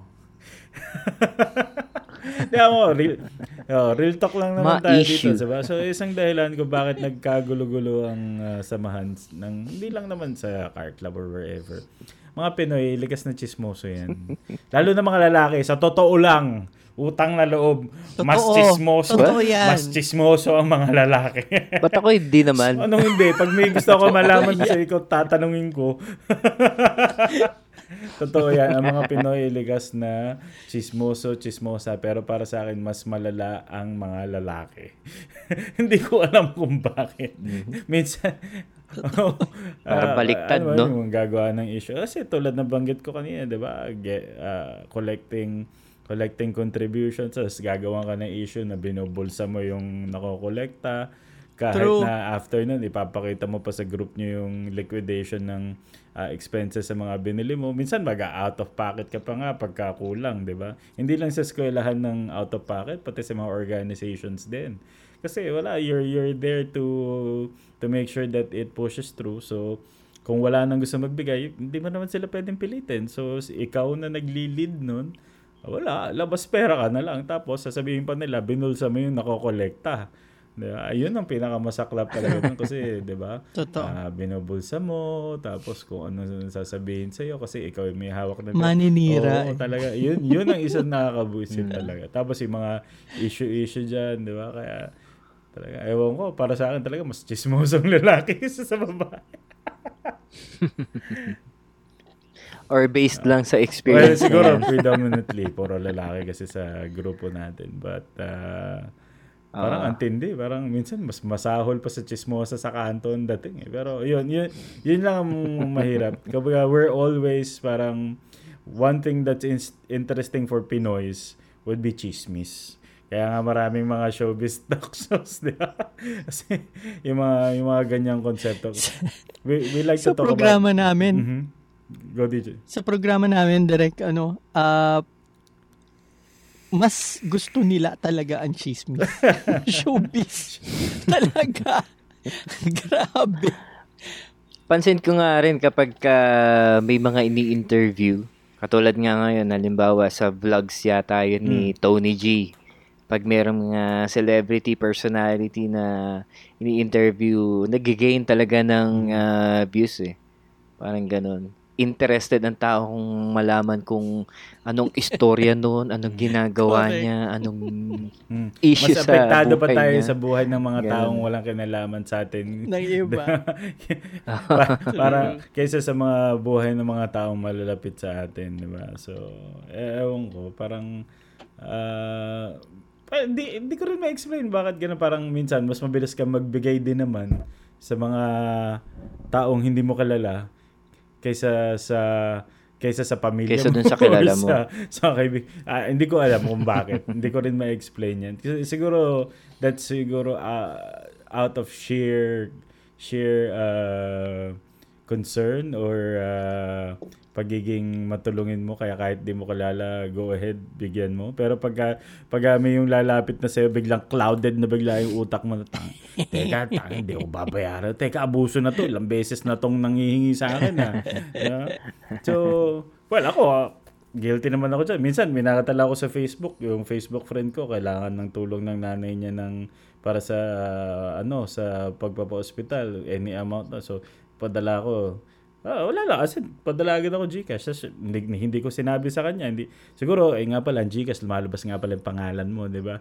Di ako, real, oh, real talk lang naman tayo Ma-issue. dito. Diba? So isang dahilan kung bakit nagkagulo-gulo ang uh, samahan ng, hindi lang naman sa car club or wherever. Mga Pinoy, likas na chismoso yan. Lalo na mga lalaki, sa totoo lang, utang na loob, mas Totoo. chismoso. Totoo yan. Mas chismoso ang mga lalaki. Ba't ako hindi naman? Anong hindi? Pag may gusto ko malaman sa ikaw, tatanungin ko. Totoo yan. Ang mga Pinoy ligas na chismoso, chismosa. Pero para sa akin, mas malala ang mga lalaki. hindi ko alam kung bakit. Minsan, oh, Parang ah, baliktad, ano no? Yung gagawa ng issue. Kasi tulad na banggit ko kanina, di ba? Ah, collecting collecting contributions tapos gagawa ka ng issue na binubulsa mo yung nakokolekta. Kahit True. na after nun ipapakita mo pa sa group nyo yung liquidation ng ah, expenses sa mga binili mo. Minsan mag out of pocket ka pa nga pagka kulang di ba? Hindi lang sa eskwelahan ng out of pocket pati sa mga organizations din. Kasi wala you're you're there to to make sure that it pushes through. So kung wala nang gusto magbigay, hindi mo naman sila pwedeng pilitin. So, ikaw na nagli-lead nun, wala, labas pera ka na lang. Tapos, sasabihin pa nila, binulsa mo yung nakokolekta. Diba? Ayun ang pinakamasaklap talaga nun kasi, di ba? Totoo. Ah, binubulsa mo, tapos kung ano sasabihin sa'yo kasi ikaw yung may hawak na Maninira Oo, eh. talaga. Yun, yun ang isang nakakabuisit talaga. Tapos yung mga issue-issue dyan, di ba? Kaya, talaga, ewan ko, para sa akin talaga, mas chismosong lalaki sa babae. Or based lang sa Well, experience siguro na yan? predominantly puro lalaki kasi sa grupo natin. But uh, parang Ah. antindi, parang minsan mas masahol pa sa chismosa sa kanto ang dating eh. Pero yun, yun, yun lang ang mahirap. Kapag we're always parang one thing that's in- interesting for Pinoys would be chismis. Kaya nga maraming mga showbiz talk shows, di ba? Kasi yung mga, yung mga ganyang konsepto. We, we like to talk programa about... namin, Mhm. Go, DJ. sa programa namin, direct, ano, ah, mas gusto nila talaga ang chismis. Showbiz. talaga. Grabe. Pansin ko nga rin kapag ka may mga ini-interview, katulad nga ngayon, halimbawa sa vlogs yata yun ni Tony G. Pag merong mga celebrity personality na ini-interview, nagigain talaga ng ah, views eh. Parang ganun. Interested ang tao kung malaman kung anong istorya noon, anong ginagawa Correct. niya, anong Mm. issue Mas sa apektado pa buhay tayo niya. sa buhay ng mga Ganun. taong walang kinalaman sa atin. Ng iba. Pa- para kaysa sa mga buhay ng mga taong malalapit sa atin, di ba? So, eh, ewan ko, parang ah, pa- hindi, hindi ko rin ma-explain bakit gano'n parang minsan mas mabilis ka magbigay din naman sa mga taong hindi mo kalala kaysa sa kaysa sa pamilya Kaysa mo. dun sa kilala mo. Sa, sa kaibig- ah, hindi ko alam kung bakit. hindi ko rin ma-explain yan. Kasi siguro, that's siguro ah, out of sheer sheer uh, concern or uh, pagiging matulungin mo kaya kahit di mo kalala go ahead bigyan mo pero pagka pag may yung lalapit na sa'yo biglang clouded na bigla yung utak mo na teka tang hindi ko babayaran teka abuso na to ilang beses na tong nangihingi sa akin ha Yeah. so well ako ah, guilty naman ako dyan. Minsan, may nakatala ako sa Facebook. Yung Facebook friend ko, kailangan ng tulong ng nanay niya ng, para sa, ano, sa pagpapa-hospital. Any amount na. So, padala ko. Ah, wala lang. Kasi padala agad ako Gcash. Tapos, hindi, hindi ko sinabi sa kanya. Hindi, siguro, eh nga pala, Gcash, lumalabas nga pala yung pangalan mo, di ba?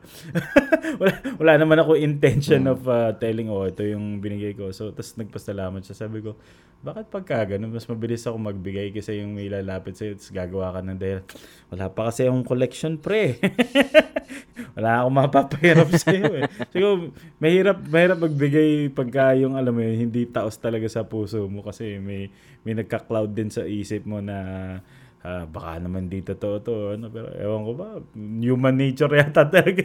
wala, wala naman ako intention of uh, telling, oh, ito yung binigay ko. So, tapos nagpasalamat siya. Sabi ko, bakit pagka ganun, mas mabilis ako magbigay kasi yung may lalapit sa'yo, tapos gagawa ka ng dahil, wala pa kasi yung collection pre. wala akong mapapahirap sa'yo eh. Siguro, mahirap, mahirap magbigay pagka yung, alam mo yun, hindi taos talaga sa puso mo kasi may, may nagka-cloud din sa isip mo na ah, baka naman di totoo to. Ano, pero ewan ko ba, human nature yata talaga.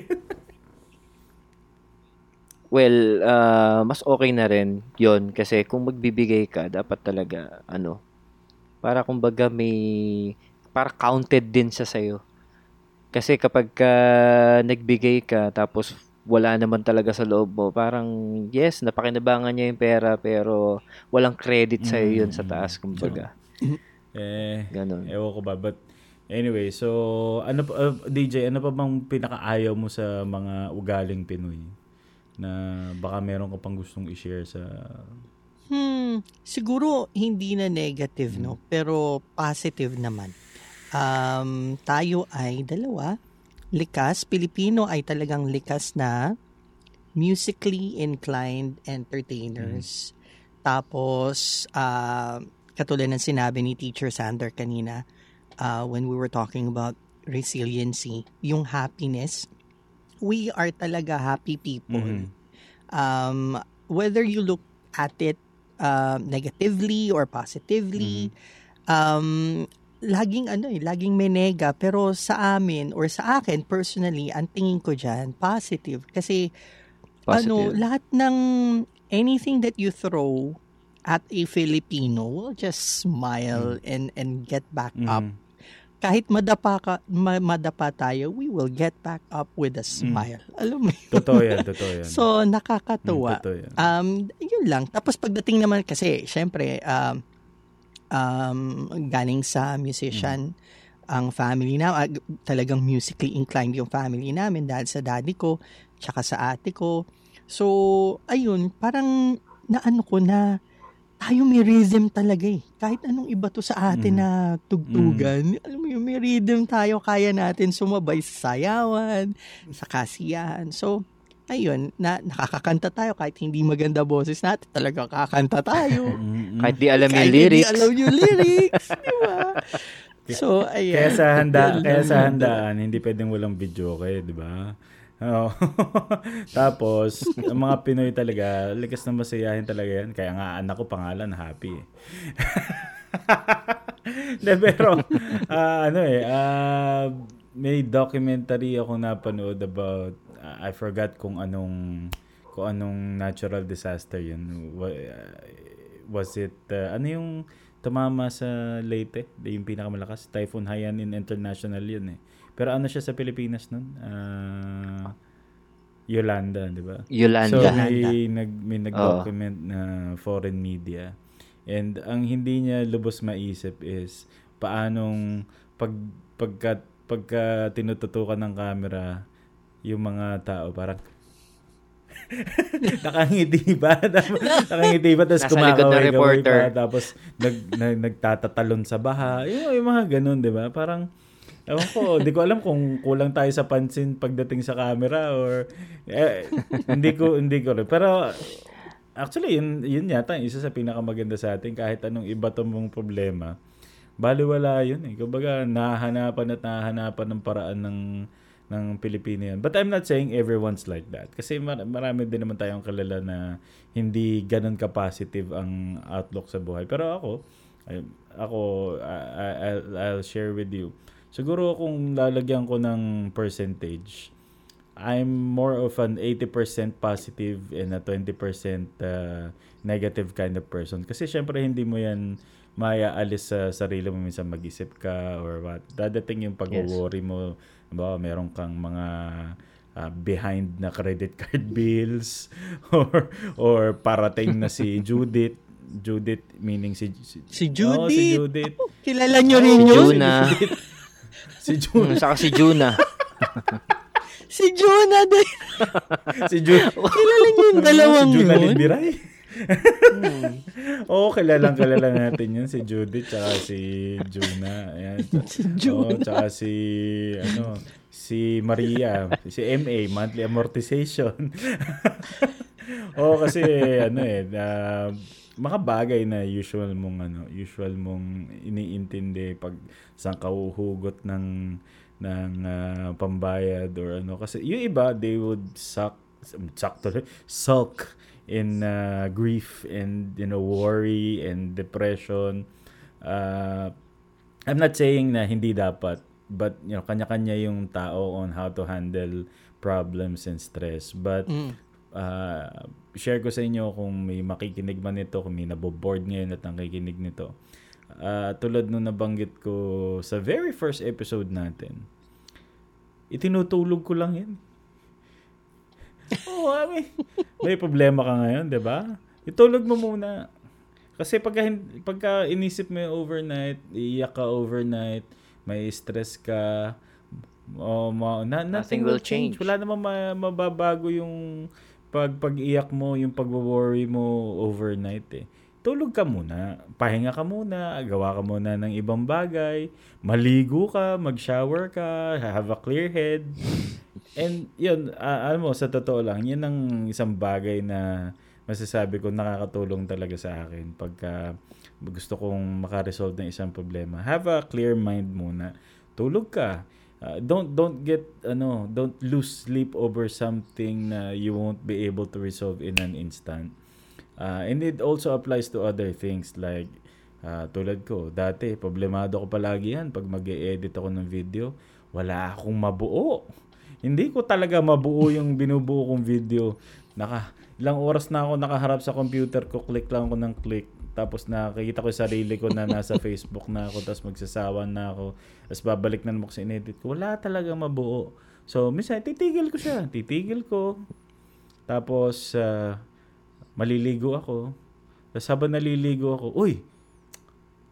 Well, ah, mas okay na rin yon kasi kung magbibigay ka, dapat talaga, ano, para kumbaga may, para counted din sa sayo. Kasi kapag ka nagbigay ka, tapos wala naman talaga sa loob mo, parang, yes, napakinabangan niya yung pera, pero walang credit sa yun sa taas, kumbaga. eh, Ganon. Ewan ko ba, but anyway, so ano pa, uh, DJ, ano pa bang pinakaayaw mo sa mga ugaling Pinoy? Na baka meron ka pang gustong i-share sa... Hmm, siguro hindi na negative, no? Pero positive naman. Um, tayo ay dalawa, likas. Pilipino ay talagang likas na musically inclined entertainers. Tapos, ah, katulad ng sinabi ni Teacher Sander kanina, ah, when we were talking about resiliency, yung happiness, we are talaga happy people Mhm. um, whether you look at it uh, negatively or positively, um, laging ano eh, laging may nega. Pero sa amin or sa akin personally, ang tingin ko dyan, positive. Kasi ano, Positive. lahat ng anything that you throw at a Filipino will just smile and and get back up. Mhm. Kahit madapa ka, ma- madapa tayo, we will get back up with a smile. Alam mo yun? Totoo yan, totoo yan. So, Mm, nakakatuwa. totoo yan. Um, yun lang. Tapos pagdating naman kasi, syempre, um, um, galing sa musician, ang family na, ah, talagang musically inclined yung family namin dahil sa daddy ko, tsaka sa ate ko. So, ayun, parang naano ko na, tayo may rhythm talaga eh. Kahit anong iba to sa atin Mm. na tugtugan, alam mo yun, may rhythm tayo, kaya natin sumabay sa sayawan, sa kasiyahan. So, ayun, na, nakakakanta tayo kahit hindi maganda boses natin, talaga kakanta tayo. Kahit di alam yung kahit lyrics. hindi alam yung lyrics, di ba? So, ayan. Kaya sa handa, kaya sa handaan, hindi pwedeng walang video okay, di ba? Oo. Tapos, ang mga Pinoy talaga, likas na masayahin talaga yan. Kaya nga anak ko pangalan, Happy. De, pero, ah, ano eh, ah, may documentary ako napanood about, I forgot kung anong, kung anong natural disaster yun. Wa- Was it, ah, ano yung tumama sa Leyte? Yung pinakamalakas. Typhoon Haiyan in International yun eh. Pero ano siya sa Pilipinas nun? Ah, Yolanda, di ba? Yolanda. So may nag may nag-document na foreign media. And ang hindi niya lubos maisip is paanong pag pagka pagka tinututukan ng camera yung mga tao parang nakangiti ba? nakangiti ba? Tapos kumakaway-kaway reporter. pa. Tapos nag, nag, nagtatatalon sa baha. Yung, yung mga ganun, di ba? Parang, ewan ko, di ko alam kung kulang tayo sa pansin pagdating sa camera or eh, hindi ko, hindi ko rin. Pero, actually, yun, yun yata, isa sa pinakamaganda sa atin, kahit anong iba mong problema, baliwala yun eh. Kumbaga, nahahanapan at nahahanapan ng paraan ng ng Pilipino yan. But I'm not saying everyone's like that. Kasi mar- marami din naman tayong kilala na hindi ganun ka-positive ang outlook sa buhay. Pero ako, I, ako, I- I- I'll, I'll share with you. Siguro kung lalagyan ko ng percentage, I'm more of an 80% positive and a 20% uh, negative kind of person. Kasi syempre hindi mo yan mayaalis sa sarili mo minsan mag-isip ka or what. Dadating yung pag-worry mo, ba meron kang mga uh, behind na credit card bills or or parating na si Judith Judith meaning si si, Si Oo, si Judith. Judith. Kilala nyo rin Si yun? Juna. Si Judith. Hmm, saka si Juna. Si Juna din. si Judith. Kilala nyo yung dalawang si Juna yun? Lindiray. Oo, kilalang kilala natin yun. Si Judith, tsaka si Juna. Ayan. Si Juna. tsaka si, ano, si Maria. Si MA, monthly amortization. Oo, kasi, ano eh, uh, mga bagay na usual mong, ano, usual mong iniintindi pag saan ka uhugot ng, ng ah, pambayad or ano. Kasi yung iba, they would suck, suck tuloy, sulk in uh, grief and you know worry and depression. Uh, I'm not saying na hindi dapat but you know kanya-kanya yung tao on how to handle problems and stress. But Mm. uh, share ko sa inyo kung may makikinig man nito kung may naboboard ngayon at nakikinig nito. Uh, tulad nung nabanggit ko sa very first episode natin itinutulog ko lang yan Oo, oh, may, may problema ka ngayon, 'di ba? Itulog mo muna. Kasi pagka, pagka inisip mo yung overnight, iiyak ka overnight, may stress ka, oh, ma- na, nothing, will change. Wala namang ma- mababago yung pag pag-iyak mo, yung pag-worry mo overnight eh. Tulog ka muna, pahinga ka muna, gawa ka muna ng ibang bagay, maligo ka, mag-shower ka, have a clear head. And yun, ah, alam mo, sa totoo lang, yun ang isang bagay na masasabi ko nakakatulong talaga sa akin pagka gusto kong makaresolve ng isang problema. Have a clear mind muna. Tulog ka. Ah, don't don't get ano, don't lose sleep over something na you won't be able to resolve in an instant. Ah, and it also applies to other things like ah, tulad ko, dati problemado ko palagi yan pag mag edit ako ng video, wala akong mabuo. Hindi ko talaga mabuo yung binubuo kong video. Naka, ilang oras na ako nakaharap sa computer ko, click lang ako ng click. Tapos nakikita ko yung sarili ko na nasa Facebook na ako, tapos magsasawa na ako. Tapos babalik na naman ako sa inedit ko. Wala talaga mabuo. So, minsan, titigil ko siya. Titigil ko. Tapos, ah, maliligo ako. Tapos habang naliligo ako, uy,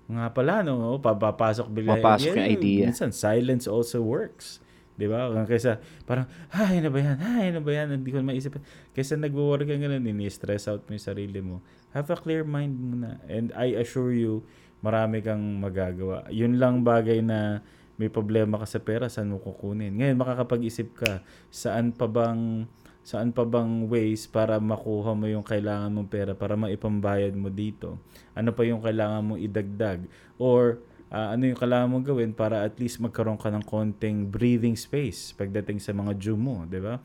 nga pala, no, papapasok bigla. Papasok yung idea. Minsan, silence also works. Di ba? Kaysa, parang, ay, ano ba yan? Ay, ano ba yan? Hindi ko maisip. Kaysa nagwo-worry ka ganun, ini-stress out mo yung sarili mo. Have a clear mind muna. And I assure you, marami kang magagawa. Yun lang bagay na may problema ka sa pera, saan mo kukunin? Ngayon, makakapag-isip ka, saan pa bang saan pa bang ways para makuha mo yung kailangan mong pera para maipambayad mo dito? Ano pa yung kailangan mong idagdag? Or ah, ano yung kailangan mong gawin para at least magkaroon ka ng konting breathing space pagdating sa mga due mo, di ba?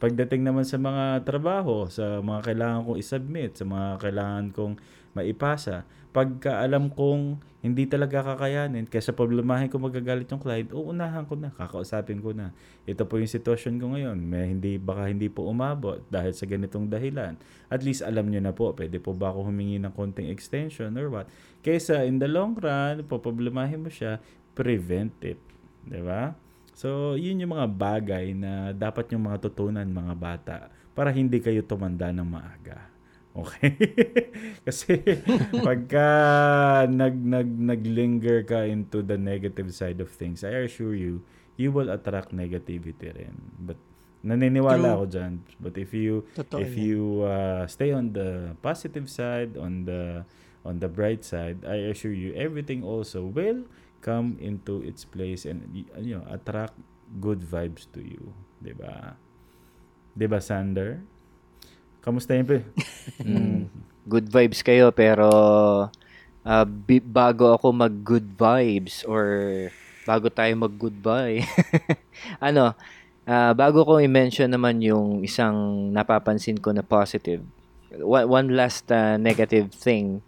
Pagdating naman sa mga trabaho, sa mga kailangan kong isubmit, sa mga kailangan kong maipasa, pagka alam kong hindi talaga kakayanin, kaysa problemahin ko magagalit yung client, uunahan ko na, kakausapin ko na. Ito po yung sitwasyon ko ngayon, may hindi, baka hindi po umabot dahil sa ganitong dahilan. At least alam nyo na po, pwede po ba ako humingi ng konting extension or what. Kaysa in the long run, poproblemahin mo siya, prevent it. ba? So, yun yung mga bagay na dapat yung mga tutunan mga bata para hindi kayo tumanda ng maaga. Okay? Kasi pagka nag, nag, naglinger ka into the negative side of things, I assure you, you will attract negativity rin. But naniniwala True. ako dyan. But if you Totoo if yan. you uh, stay on the positive side, on the on the bright side, I assure you everything also will come into its place and you know, attract good vibes to you, 'di ba? 'Di ba, Sander? Kamusta yun? Mm. Good vibes kayo pero ah, bi- bago ako mag good vibes or bago tayo mag goodbye. ano, ah, bago ko i-mention naman yung isang napapansin ko na positive. One, one last ah, negative thing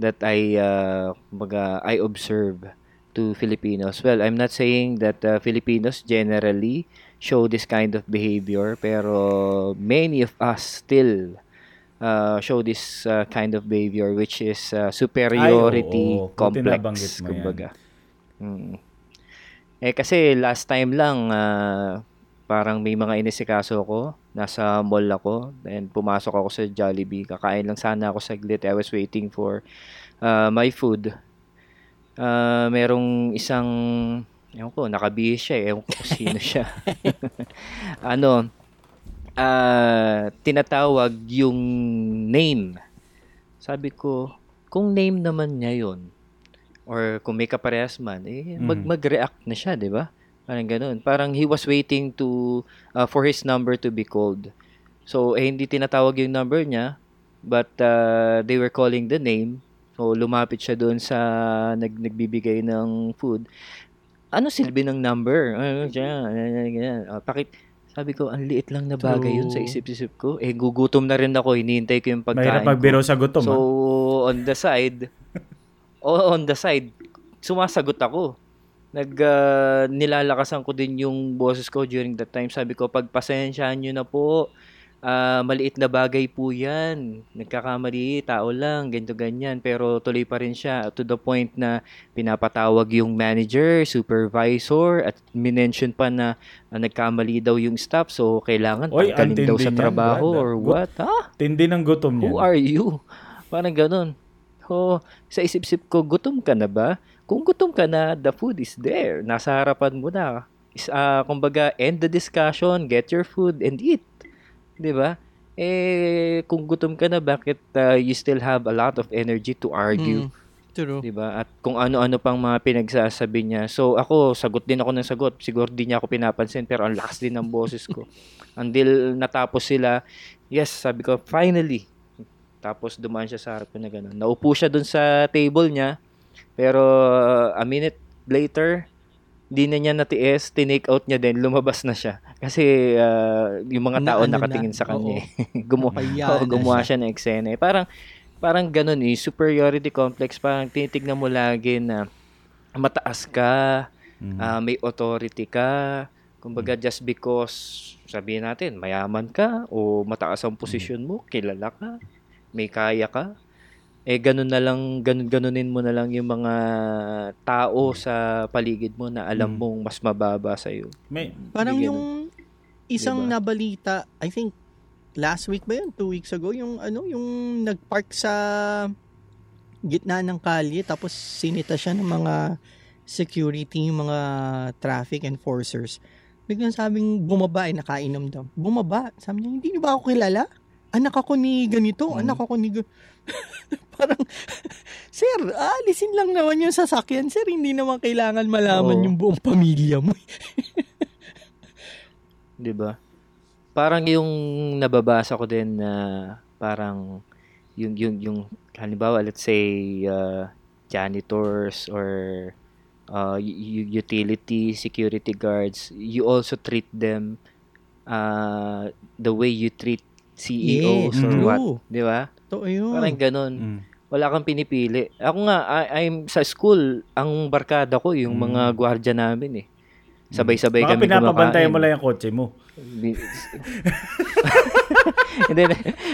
that I uh, kumbaga, I observe to Filipinos. Well, I'm not saying that uh, Filipinos generally show this kind of behavior, pero many of us still uh, show this uh, kind of behavior which is uh, superiority Ay, oo. Nabanggit complex, kumbaga. Mm. Eh kasi last time lang ah, parang may mga inisikaso ko, nasa mall ako, and pumasok ako sa Jollibee. Kakain lang sana ako saglit. I was waiting for uh, my food. Ah, merong isang ewan ko, nakabihis siya eh. Ewan ko kung sino siya. ano, ah, tinatawag yung name. Sabi ko, kung name naman niya yon or kung may kaparehas man, eh, mag, Mm. mag-react na siya, di ba? Parang ganun. Parang he was waiting to, uh, for his number to be called. So, eh, hindi tinatawag yung number niya, but uh, they were calling the name. So, lumapit siya doon sa nag, nagbibigay ng food. Ano silbi ng number? Ano siya? Ganyan. Ah, pakit, sabi ko, ang liit lang na bagay yun sa True. isip-isip ko. Eh, gugutom na rin ako. Hinihintay ko yung pagkain Mahirap magbiro sa gutom. So, ah. on the side, o on the side, sumasagot ako. Nag, ah, nilalakasan ko din yung boses ko during that time. Sabi ko, pagpasensyahan nyo na po. Ah, maliit na bagay po yan. Nagkakamali, tao lang, ganito ganyan. Pero tuloy pa rin siya to the point na pinapatawag yung manager, supervisor, at minention pa na ah, nagkamali daw yung staff. So, kailangan Oy, tanggalin ang daw sa niyan, trabaho Brad, ah. or what. Ha? Tindi ng gutom niya. Who are you? Parang ganun. So, sa isip-isip ko, gutom ka na ba? Kung gutom ka na, the food is there. Nasa harapan mo na. Is, ah, kumbaga, end the discussion, get your food, and eat. 'Di ba? Eh, kung gutom ka na, bakit ah, you still have a lot of energy to argue? Mm, true. 'di ba? At kung ano-ano pang mga pinagsasabi niya. So ako, sagot din ako ng sagot. Siguro di niya ako pinapansin pero ang lakas din ng boses ko. Until natapos sila, yes, sabi ko, finally. Tapos dumaan siya sa harap ko na gano'n. Naupo siya dun sa table niya. Pero uh, a minute later, di na niya natiis, tinake out niya din, lumabas na siya. Kasi uh, yung mga tao Na ano nakatingin na, sa kanya. eh. Gumawa, na gumawa siya. siya ng eksena. eh. Parang, parang ganun eh, superiority complex. Parang tinitignan mo lagi na mataas ka, Mhm. ah, may authority ka. Kumbaga, just because, sabihin natin, mayaman ka o mataas ang posisyon mo, kilala ka, may kaya ka, eh ganun na lang, ganun ganunin mo na lang yung mga tao sa paligid mo na alam Mm. mong mas mababa sa iyo. May, Parang Hindi yung isang Diba? nabalita, I think last week ba yun? Two weeks ago, yung ano, yung nagpark sa gitna ng kalye tapos sinita siya ng mga security, yung mga traffic enforcers. Biglang sabing bumaba, eh, nakainom daw. Bumaba. Sabi niya, hindi niyo ba ako kilala? Anak ako ni ganito, Mhm. anak ako ni ga-" Parang, sir, alisin lang naman yung sasakyan. Sir, hindi naman kailangan malaman Oo. yung buong pamilya mo. 'di ba? Parang yung nababasa ko din na parang yung yung yung halimbawa let's say uh, janitors or uh, utility security guards you also treat them uh, the way you treat CEOs Yes, or true. what, 'di ba? Totoo yun. Parang ganun. mm. Wala kang pinipili. Ako nga, I- I'm sa school, ang barkada ko, yung Mm. mga gwardiya namin eh. Sabay-sabay Baka kami kumakain. mo lang yung kotse mo. Hindi,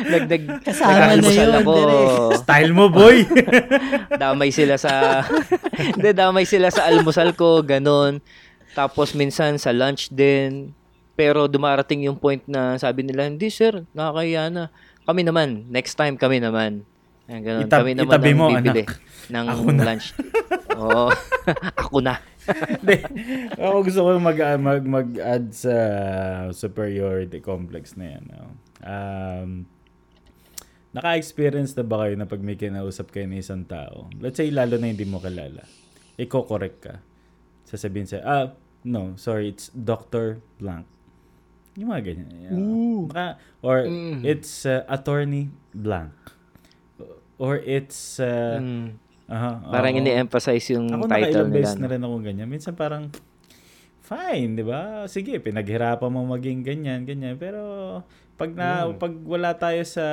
nag, nag, Kasama na yun, ako. Style mo, boy! damay sila sa, hindi, damay sila sa almusal ko, ganun. Tapos minsan sa lunch din. Pero dumarating yung point na sabi nila, hindi sir, nakakaya na. Kami naman, next time kami naman. Ayan, ganun. Itab- kami naman itabi mo, bibili anak. ng Ako na. lunch. Oo. ako na. Hindi. Ako gusto ko mag, mag, mag-add sa superiority complex na yan. no? Um, naka-experience na ba kayo na pag may kinausap kayo ng isang tao, let's say lalo na hindi mo kilala, i-correct ka. Sasabihin sa'yo, ah, no, sorry, it's Dr. Blank. Yung mga ganyan. Ooh. Naka, or Mm. it's uh, Attorney Blank. Or it's, uh, Mm. aha, Parang oo. ini-emphasize yung Ako title nila. beses na rin ako ganyan. Minsan parang, fine, di ba? Sige, pinaghirapan mo maging ganyan, ganyan. Pero, pag na, Mm. pag wala tayo sa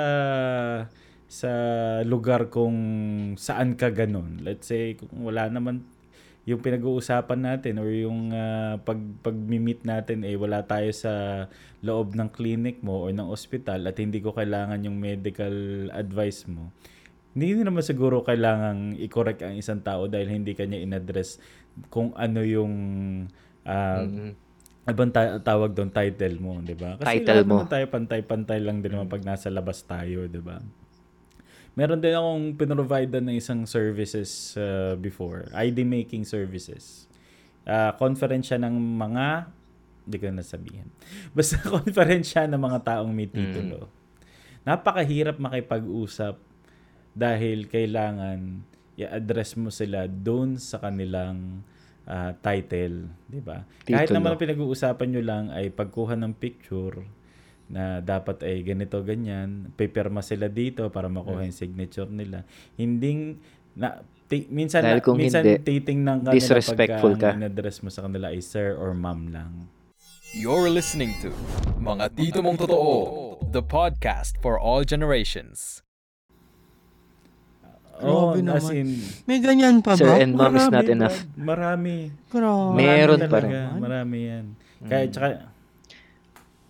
sa lugar kung saan ka ganun. Let's say kung wala naman yung pinag-uusapan natin or yung uh, pag pag-meet natin eh wala tayo sa loob ng clinic mo or ng ospital at hindi ko kailangan yung medical advice mo. Hindi naman siguro kailangang i-correct ang isang tao dahil hindi kanya in-address kung ano yung uh, mm-hmm. Ibang ta- tawag doon title mo, 'di ba? Kasi title mo. tayo pantay-pantay lang din naman pag nasa labas tayo, 'di ba? Meron din akong pinrovide ng isang services uh, before, ID making services. Uh, conference siya ng mga, hindi ko na sabihin. Basta conference siya ng mga taong may titulo. Mm. Napakahirap makipag-usap dahil kailangan i-address mo sila doon sa kanilang uh, title, 'di ba? Kahit naman pinag-uusapan nyo lang ay pagkuha ng picture, na dapat ay ganito ganyan pipirma sila dito para makuha yung signature nila hindi na t- minsan na, minsan hindi, titingnan ka disrespectful pagka ka. address mo sa kanila ay sir or ma'am lang You're listening to Mga Tito Mong Totoo The podcast for all generations Oh, as in, May ganyan pa ba? Sir and mom is not enough. Marami. Grabe. Meron pa rin. Marami yan. Kaya, tsaka,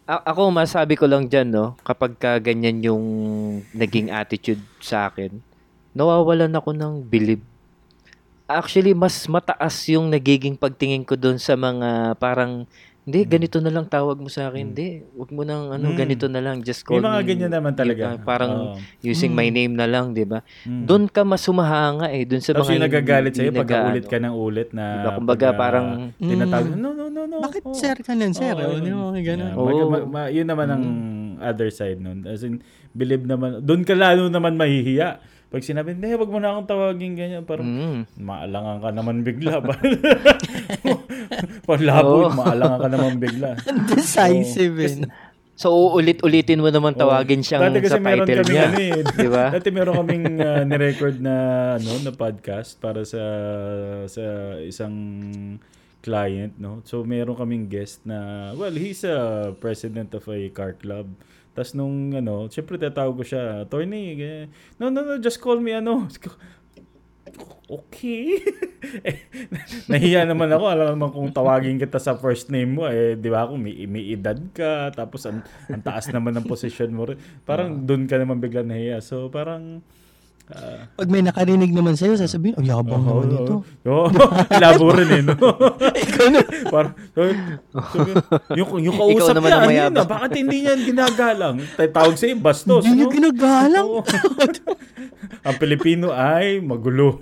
A- ako masabi ko lang diyan no, kapag ka ganyan yung naging attitude sa akin, nawawalan ako ng believe. Actually, mas mataas yung nagiging pagtingin ko doon sa mga parang hindi, hmm. ganito na lang tawag mo sa akin. Hmm. Hindi, wag mo nang ano, mm. ganito na lang. Just call May mga me. ganyan naman talaga. Uh, parang oh. using mm. my name na lang, di ba? Mm. Doon ka mas sumahanga eh. Doon sa Tapos mga yung nagagalit sa'yo pag ulit ka ng ulit na... Diba? Kumbaga pag, parang... Tinatawag, no, no, no, no. Bakit oh. sir ka nun, sir? Oh, oh, oh, ganun. Yeah. Oh. Ma, ma, yun naman ang mm. other side nun. As in, believe naman, doon ka lalo naman mahihiya pag sinabi, hindi, wag mo na akong tawagin ganyan, parang mm. maalangan ka naman bigla. Panlabo, oh. maalangan ka naman bigla. Decisive so, eh. So, uulit-ulitin mo naman tawagin oh. siyang Dati kasi sa title kaming, niya. Ano, eh, Di ba? Dati meron kaming uh, nirecord na, ano, na podcast para sa sa isang client, no? So, meron kaming guest na, well, he's a president of a car club. Tapos nung ano, syempre tatawag ko siya, attorney, eh, no, no, no, just call me ano. Okay. eh, nahiya naman ako. Alam naman kung tawagin kita sa first name mo, eh, di ba, kung may, may edad ka, tapos ang, ang taas naman ng position mo. Parang uh, doon ka naman bigla nahiya. So, parang, Uh, Pag may nakarinig naman sa'yo, sasabihin, oh, yabang uh, naman ito. Oo, labo rin eh, no? Ikaw na. Par, yung, yung kausap naman niya, ano yun, bakit hindi niya ginagalang? Tawag sa'yo, bastos. Hindi niya no? ginagalang? Ang Pilipino ay magulo.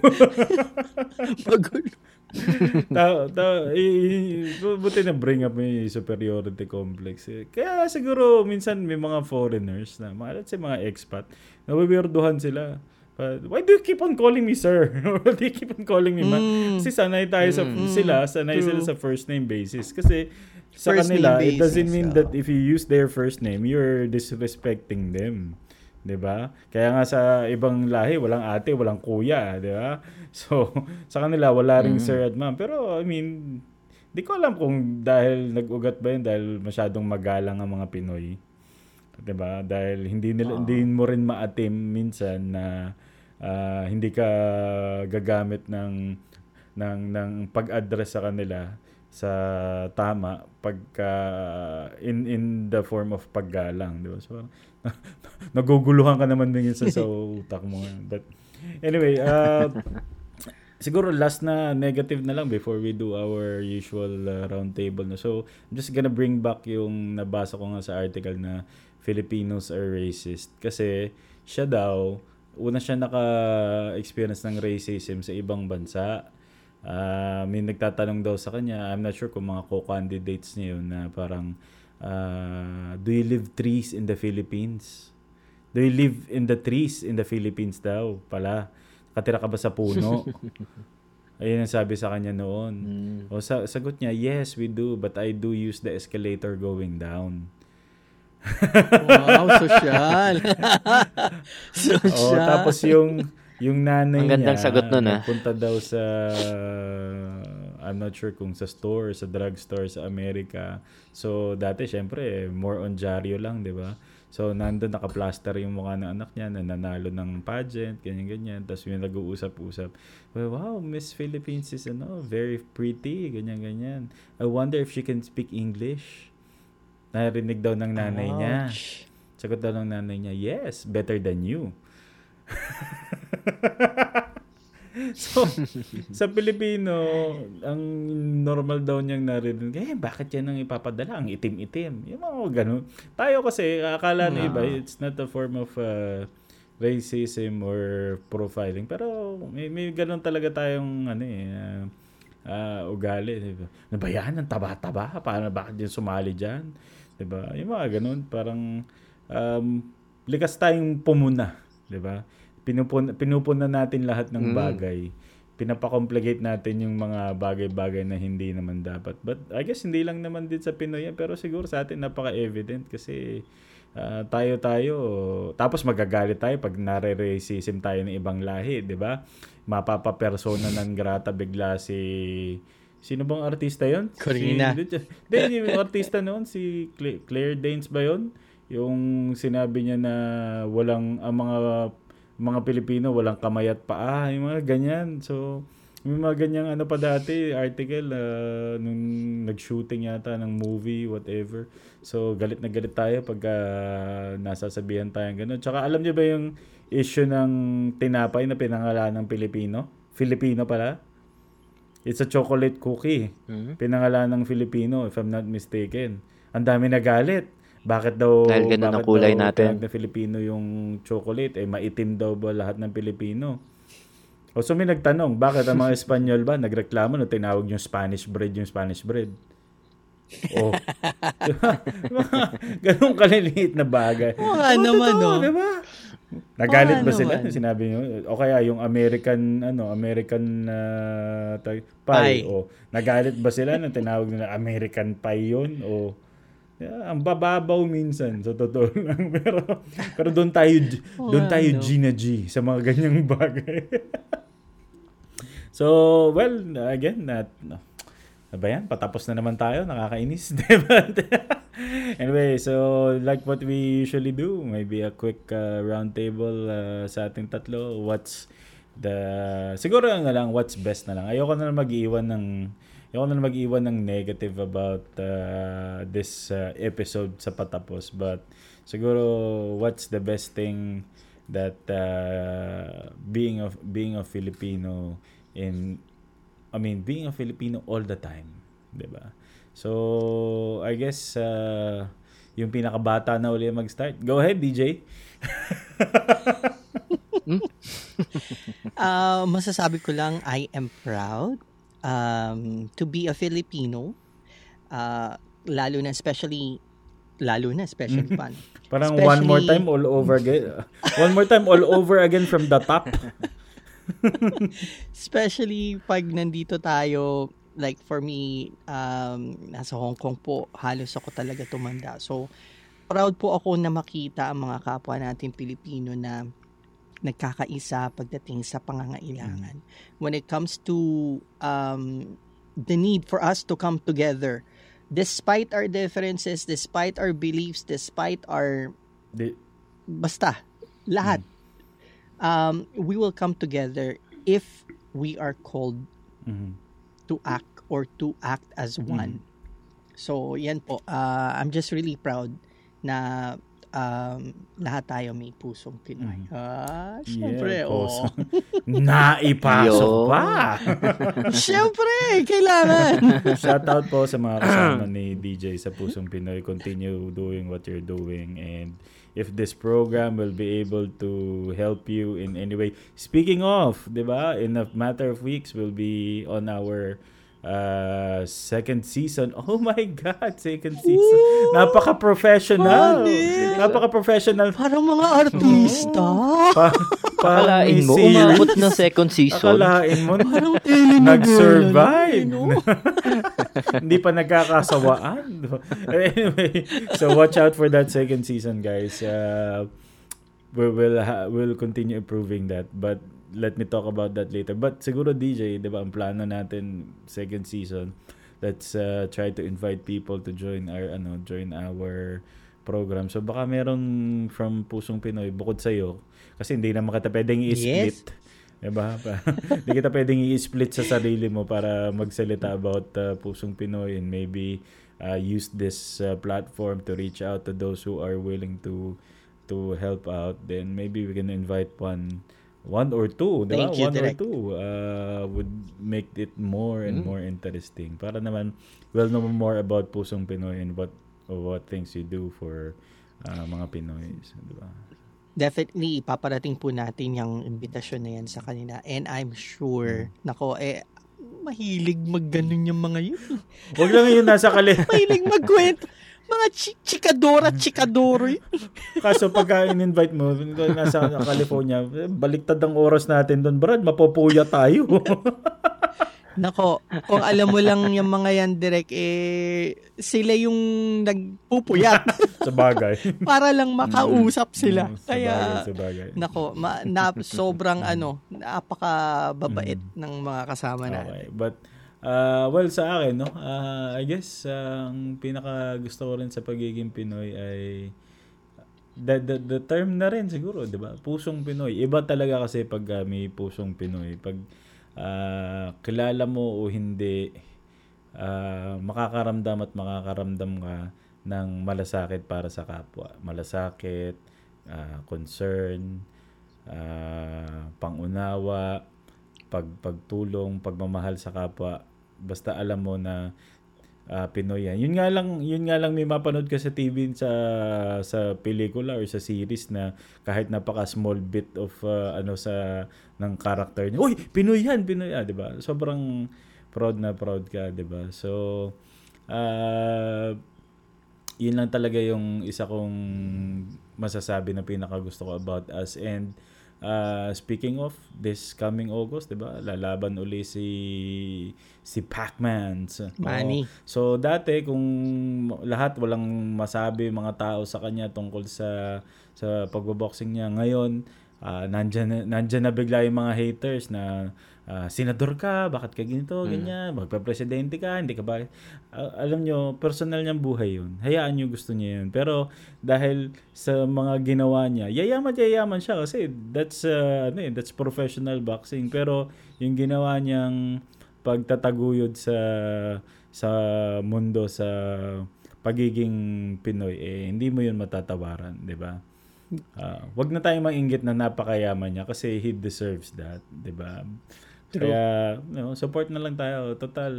magulo. ta, ta, i, buti na bring up may superiority complex. Eh. Kaya siguro minsan may mga foreigners na, mga, let's say mga expat, nabibirduhan sila Uh, why do you keep on calling me sir? why do you keep on calling me man? Mm. Kasi sanay tayo sa mm. sila, sanay True. sila sa first name basis. Kasi sa first kanila, it doesn't mean so. that if you use their first name, you're disrespecting them. 'Di ba? Kaya nga sa ibang lahi, walang ate, walang kuya, 'di ba? So, sa kanila wala ring mm. sir at ma'am. Pero I mean, di ko alam kung dahil nag-ugat ba yun dahil masyadong magalang ang mga Pinoy. 'di ba? Dahil hindi nila uh hindi mo rin maatim minsan na uh, hindi ka gagamit ng ng ng pag-address sa kanila sa tama pagka in in the form of paggalang, 'di ba? So naguguluhan ka naman din sa, utak mo. But anyway, uh, siguro last na negative na lang before we do our usual uh, round table na. So, I'm just gonna bring back yung nabasa ko nga sa article na Filipinos are racist. Kasi siya daw, una siya naka-experience ng racism sa ibang bansa. Uh, may nagtatanong daw sa kanya, I'm not sure kung mga co-candidates niya yun na parang, uh, do you live trees in the Philippines? Do you live in the trees in the Philippines daw pala? Katira ka ba sa puno? Ayun ang sabi sa kanya noon. Mm. O sa, sagot niya, yes, we do, but I do use the escalator going down wow, social. social. Oh, tapos yung yung nanay Ang gandang niya, sagot nun, ah. Punta daw sa I'm not sure kung sa store, sa drugstore sa Amerika. So dati syempre more on Jaryo lang, 'di ba? So, nandun naka-plaster yung mukha ng anak niya na nanalo ng pageant, ganyan-ganyan. Tapos may nag-uusap-usap. Well, wow, Miss Philippines is ano, very pretty, ganyan-ganyan. I wonder if she can speak English. Narinig daw ng nanay niya. Ouch. Sagot daw ng nanay niya, yes, better than you. so, sa Pilipino, ang normal daw niyang narinig, eh, bakit yan ang ipapadala? Ang itim-itim. Yung mga ganun. Tayo kasi, akala ng iba, it's not a form of uh, racism or profiling. Pero may, may ganun talaga tayong ano eh, uh, uh, ugali. Diba? Ano ba yan? Ang taba-taba? Paano, bakit yan sumali dyan? Diba? Yung mga ganun, parang um, likas tayong pumuna. Diba? Pinupuna, pinupuna natin lahat ng bagay. Pinapakomplicate natin yung mga bagay-bagay na hindi naman dapat. But I guess hindi lang naman din sa Pinoy yan, pero siguro sa atin napaka-evident kasi ah, tayo-tayo, tapos magagalit tayo pag nare-racism tayo ng ibang lahi, di ba? Mapapa-persona ng grata bigla si... Sino bang artista yon? Corina. Si, Hindi, yung artista noon, si Cla- Claire Danes ba yon? Yung sinabi niya na walang, ang mga mga Pilipino walang kamay at paa, yung mga ganyan. So, may mga ganyang ano pa dati, article, uh, nung nag-shooting yata ng movie, whatever. So, galit na galit tayo pag uh, nasasabihan tayo ng gano'n. Tsaka alam niyo ba yung issue ng tinapay na pinangalan ng Pilipino? Filipino pala? It's a chocolate cookie. Pinangalan ng Filipino, if I'm not mistaken. Ang dami nagalit. Bakit daw Dahil ganun ang kulay natin. na Filipino yung chocolate? Eh, maitim daw ba lahat ng Pilipino? O so may nagtanong, bakit ang mga Espanyol ba nagreklamo na tinawag yung Spanish bread yung Spanish bread? Oh. Mga ganun kaliliit na bagay. Oo nga naman, no? di ba? Nagalit Oo ba sila? naman. Sinabi nyo? O kaya yung American, ano, American uh, pie. Pie. O, nagalit ba sila nang tinawag nila American pie yun? O, yeah, ang bababaw minsan, sa totoo lang. Pero, pero doon tayo, doon tayo ano? G na G sa mga ganyang bagay. so, well, again, that, no. Ano ba yan? Patapos na naman tayo. Nakakainis. anyway, so like what we usually do, maybe a quick uh, round table uh, sa ating tatlo. What's the... Siguro nga lang, what's best na lang. Ayoko na lang mag-iwan ng... Ayoko na mag-iwan ng negative about uh, this uh, episode sa patapos. But siguro, what's the best thing that uh, being of being a Filipino in I mean, being a Filipino all the time, 'di ba? So, I guess uh, yung pinakabata na uli mag-start. Go ahead, DJ. Ah, masasabi ko lang, I am proud um, to be a Filipino. Ah, lalo na especially, lalo na especially pan. Parang one more Especially- time all over again. one more time all over again from the top. Especially pag nandito tayo, like for me, um, nasa Hong Kong po, halos ako talaga tumanda. So, proud po ako na makita ang mga kapwa natin Pilipino na nagkakaisa pagdating sa pangangailangan. When it comes to um, the need for us to come together, despite our differences, despite our beliefs, despite our Di- basta lahat. Um, we will come together if we are called Mhm. to act or to act as one. So yan po. Uh, I'm just really proud na um, lahat tayo may pusong Pinoy ah syempre Yeah, oh. Naipasok pa. syempre kailangan Shout out po sa mga kasama ni DJ sa Pusong Pinoy. Continue doing what you're doing and if this program will be able to help you in any way. Speaking of, 'di ba? In a matter of weeks we'll be on our uh, second season. Oh my god, second season. Napaka-professional. Honest. Napaka-professional. parang mga artista Pa, Akalain mo, umabot ng second season. Akalain mo, parang nag-survive. Hindi pa nagkakasawaan. anyway, so watch out for that second season, guys. Uh, we will ha- we'll continue improving that. But let me talk about that later. But siguro DJ, 'di ba, ang plano natin second season, let's uh, try to invite people to join our ano, join our program. So baka meron from Pusong Pinoy bukod sa iyo kasi hindi naman kita pwedeng i-split. Diba? Hindi kita pwedeng i-split sa sarili mo para magsalita about uh, Pusong Pinoy and maybe uh, use this uh, platform to reach out to those who are willing to to help out. Then maybe we can invite one one or two, di ba? One or Direk. two uh, would make it more and Mm. more interesting. Para naman well know more about Pusong Pinoy and what what things you do for uh, mga Pinoys, di ba? Definitely, ipaparating po natin yung invitation na yan sa kanila. And I'm sure, nako, eh, mahilig magganon yung mga yun. Huwag lang yun nasa kali. mahilig magkwento. Mga chi- chikadora, chikadoro yun. Kaso pagka in-invite mo, nasa California, baliktad ang oras natin doon. Brad, mapupuya tayo. Nako, kung alam mo lang yung mga yan, Direk, eh, sila yung nagpupuyat sa bagay. para lang makausap sila. Mm, sa Kaya, bagay, sa bagay. nako, ma, na, sobrang ano, napakababait Mm. ng mga kasama natin. Okay. But, uh, well, sa akin, no, uh, I guess, uh, ang pinaka gusto ko rin sa pagiging Pinoy ay the, the, the term na rin siguro, di ba? Pusong Pinoy. Iba talaga kasi pag uh, may pusong Pinoy. Pag uh, kilala mo o hindi, uh, makakaramdam at makakaramdam ka ng malasakit para sa kapwa. Malasakit, uh, concern, uh, pangunawa, pag pagtulong, pagmamahal sa kapwa. Basta alam mo na ah, Pinoy yan. Yun nga lang, yun nga lang may mapanood ka sa TV sa sa pelikula or sa series na kahit napaka small bit of ah, ano sa ng character niya. Uy, Pinoy yan, Pinoy yan, 'di ba? Sobrang proud na proud ka, 'di ba? So ah yun lang talaga yung isa kong masasabi na pinaka gusto ko about us and uh, speaking of this coming August, 'di ba? Lalaban uli si si Pac-Man. So, Manny. oo. So dati kung lahat walang masabi mga tao sa kanya tungkol sa sa pagbo-boxing niya ngayon, ah nandyan, na- nandyan na bigla yung mga haters na ah, senador ka, bakit ka ganito, ganyan, magpa-presidente ka, hindi ka ba... Ah, alam nyo, personal niyang buhay yun. Hayaan nyo gusto niya yun. Pero dahil sa mga ginawa niya, yayaman yayaman siya kasi that's, uh, ano eh, that's professional boxing. Pero yung ginawa niyang pagtataguyod sa sa mundo sa pagiging Pinoy eh hindi mo yun matatawaran, 'di ba? Ah, wag na tayong mainggit na napakayaman niya kasi he deserves that, 'di ba? Kaya, no, support na lang tayo. Total,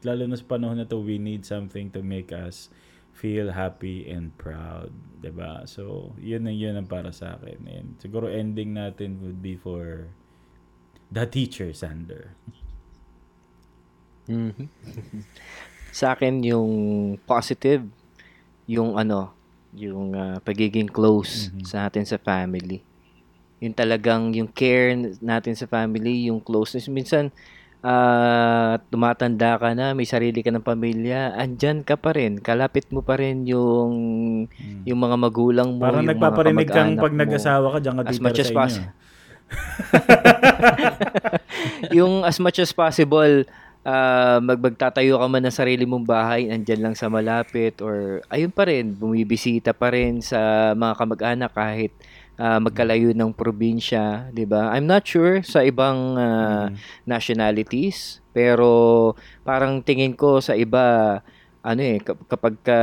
lalo na sa panahon na to, we need something to make us feel happy and proud, ba? So, yun ang yun ang para sa akin. And siguro ending natin would be for the teacher, Sander. Mhm. Sa akin yung positive yung ano, yung ah, pagiging close Mhm. sa atin sa family. Yung talagang yung care natin sa family, yung closeness. Minsan ah, tumatanda ka na, may sarili ka ng pamilya, andyan ka pa rin, kalapit mo pa rin yung yung mga magulang mo, Parang yung mga nagpaparinig kang kamag-anak pag nag-asawa ka, diyan ka As much sa as inyo. possible. yung as much as possible ah, magbagtatayo ka man ng sarili mong bahay andyan lang sa malapit or ayun pa rin bumibisita pa rin sa mga kamag-anak kahit ah, magkalayo ng probinsya, 'di ba? I'm not sure sa ibang ah, nationalities, pero parang tingin ko sa iba ano eh kap- kapag ka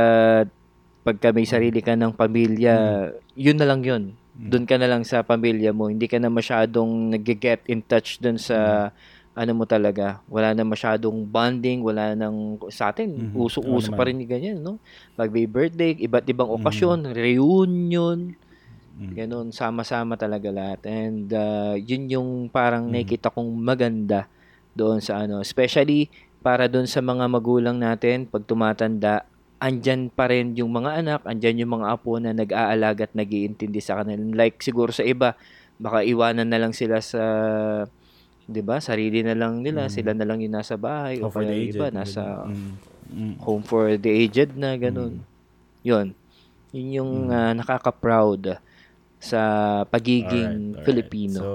pagka may sarili ka ng pamilya, yun na lang yun. Doon ka na lang sa pamilya mo. Hindi ka na masyadong nag-get in touch doon sa ano mo talaga. Wala na masyadong bonding, wala nang sa atin, Mhm. uso-uso pa rin ganyan, no? Pag may birthday, iba't ibang okasyon, reunion, Mm. ganun, sama-sama talaga lahat. And uh, yun yung parang nakikita kong maganda doon sa ano. Especially para doon sa mga magulang natin, pag tumatanda, andyan pa rin yung mga anak, andyan yung mga apo na nag-aalaga at nag-iintindi sa kanila. Like siguro sa iba, baka iwanan na lang sila sa 'di ba? Sarili na lang nila, sila na lang yung nasa bahay Oh, o kaya iba nasa Mm. Mm. home for the aged na ganun. Yun. Yun yung ah, nakaka-proud sa pagiging Alright, alright. Filipino. So,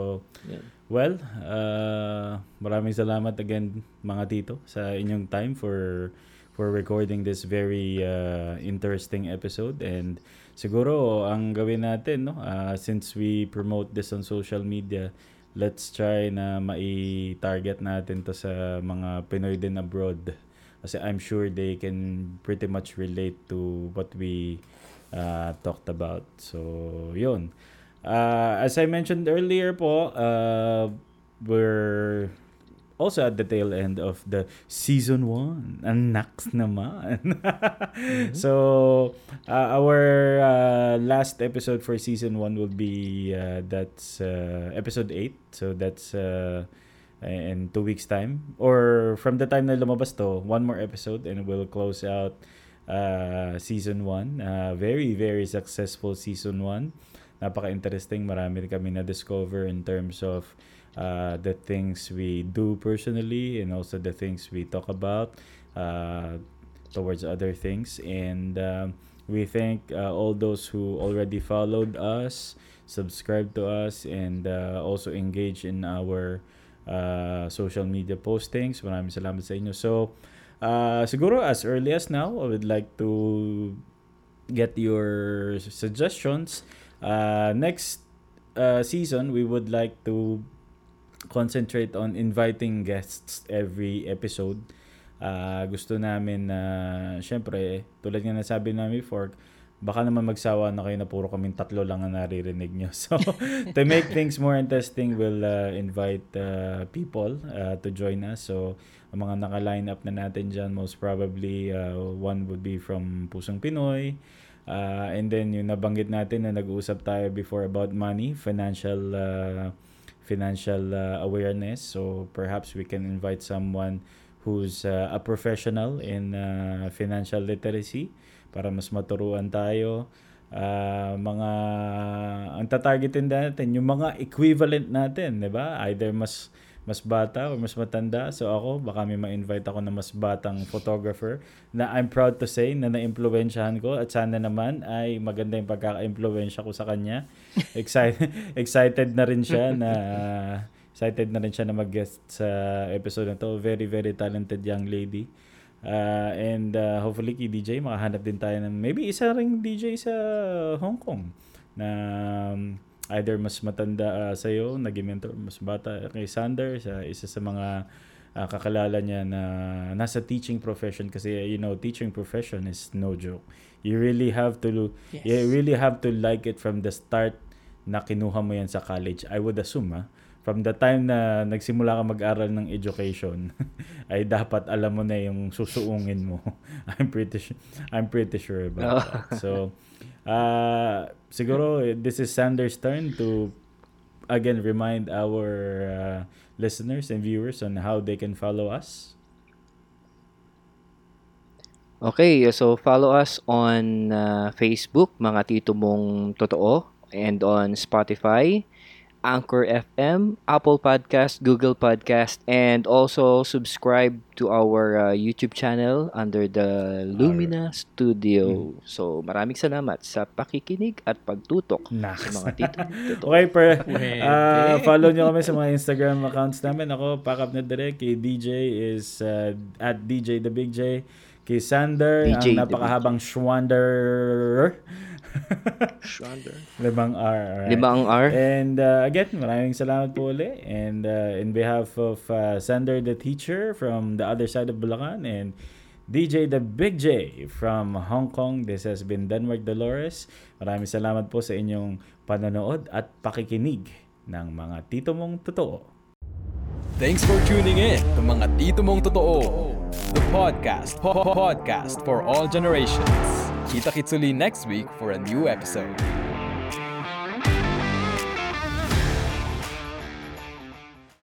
Yan. well, uh, maraming salamat again mga tito sa inyong time for for recording this very uh, interesting episode and siguro ang gawin natin no uh, since we promote this on social media let's try na mai-target natin to sa mga Pinoy din abroad. Kasi I'm sure they can pretty much relate to what we uh, talked about. So yun. Uh, as I mentioned earlier po uh, we're also at the tail end of the season 1. Ang next naman. So, uh, our uh, last episode for season 1 will be uh, that's uh, episode 8. So, that's uh, in two weeks time. Or from the time na lumabas to, one more episode and we'll close out uh, season 1. Uh, very, very successful season 1. Napaka-interesting. Marami kami na-discover in terms of uh, the things we do personally and also the things we talk about uh, towards other things. And um, we thank uh, all those who already followed us, subscribe to us, and uh, also engage in our uh, social media postings. Maraming salamat sa inyo. So, uh, siguro as early as now, I would like to get your suggestions. Uh, next uh, season, we would like to concentrate on inviting guests every episode. Uh, gusto namin na, uh, syempre, tulad nga nasabi namin before, baka naman magsawa na kayo na puro kaming tatlo lang ang naririnig nyo. So, to make things more interesting, we'll uh, invite uh, people uh, to join us. So, ang mga naka-line up na natin dyan, most probably, uh, one would be from Pusong Pinoy. Uh, and then, yung nabanggit natin na nag-uusap tayo before about money, financial uh, financial uh, awareness. So perhaps we can invite someone who's uh, a professional in uh, financial literacy para mas maturuan tayo. Uh, mga ang tatargetin natin yung mga equivalent natin, 'di ba? Either mas mas bata or mas matanda. So ako, baka may ma-invite ako na mas batang photographer na I'm proud to say na na-impluensyahan ko at sana naman ay maganda yung pagkaka-impluensya ko sa kanya. excited excited na rin siya na uh, excited na rin siya na mag-guest sa episode na to. Very very talented young lady. Uh, and uh, hopefully kay DJ makahanap din tayo ng maybe isa ring DJ sa Hong Kong na um, either mas matanda uh, sa iyo, naging mentor, mas bata kay Sander, sa isa sa mga uh, kakalala niya na nasa teaching profession kasi you know, teaching profession is no joke. You really have to yes. you really have to like it from the start na kinuha mo yan sa college. I would assume, ha? from the time na nagsimula ka mag-aral ng education, ay dapat alam mo na yung susuungin mo. I'm pretty sure, I'm pretty sure about that. So, uh, siguro this is Sanders' turn to again remind our uh, listeners and viewers on how they can follow us. Okay, so follow us on uh, Facebook, mga tito mong totoo, and on Spotify, Anchor FM, Apple Podcast, Google Podcast, and also subscribe to our uh, YouTube channel under the Lumina Alright. Studio. Hmm. So, maraming salamat sa pakikinig at pagtutok nice. sa mga tito. okay, per, uh, follow nyo kami sa mga Instagram accounts namin. Ako, Pakap na Direct. Kay DJ is uh, at DJ The Big J. Kay Sander, DJ ang napakahabang Schwander. Limang R. Right? Limang R. And uh, again, maraming salamat po uli. And uh, in behalf of uh, Sander the teacher from the other side of Bulacan and DJ the Big J from Hong Kong. This has been Denmark Dolores. Maraming salamat po sa inyong panonood at pakikinig ng mga tito mong totoo. Thanks for tuning in to Mga Tito Mong Totoo, the podcast, po- podcast for all generations. Kita kitsuli next week for a new episode.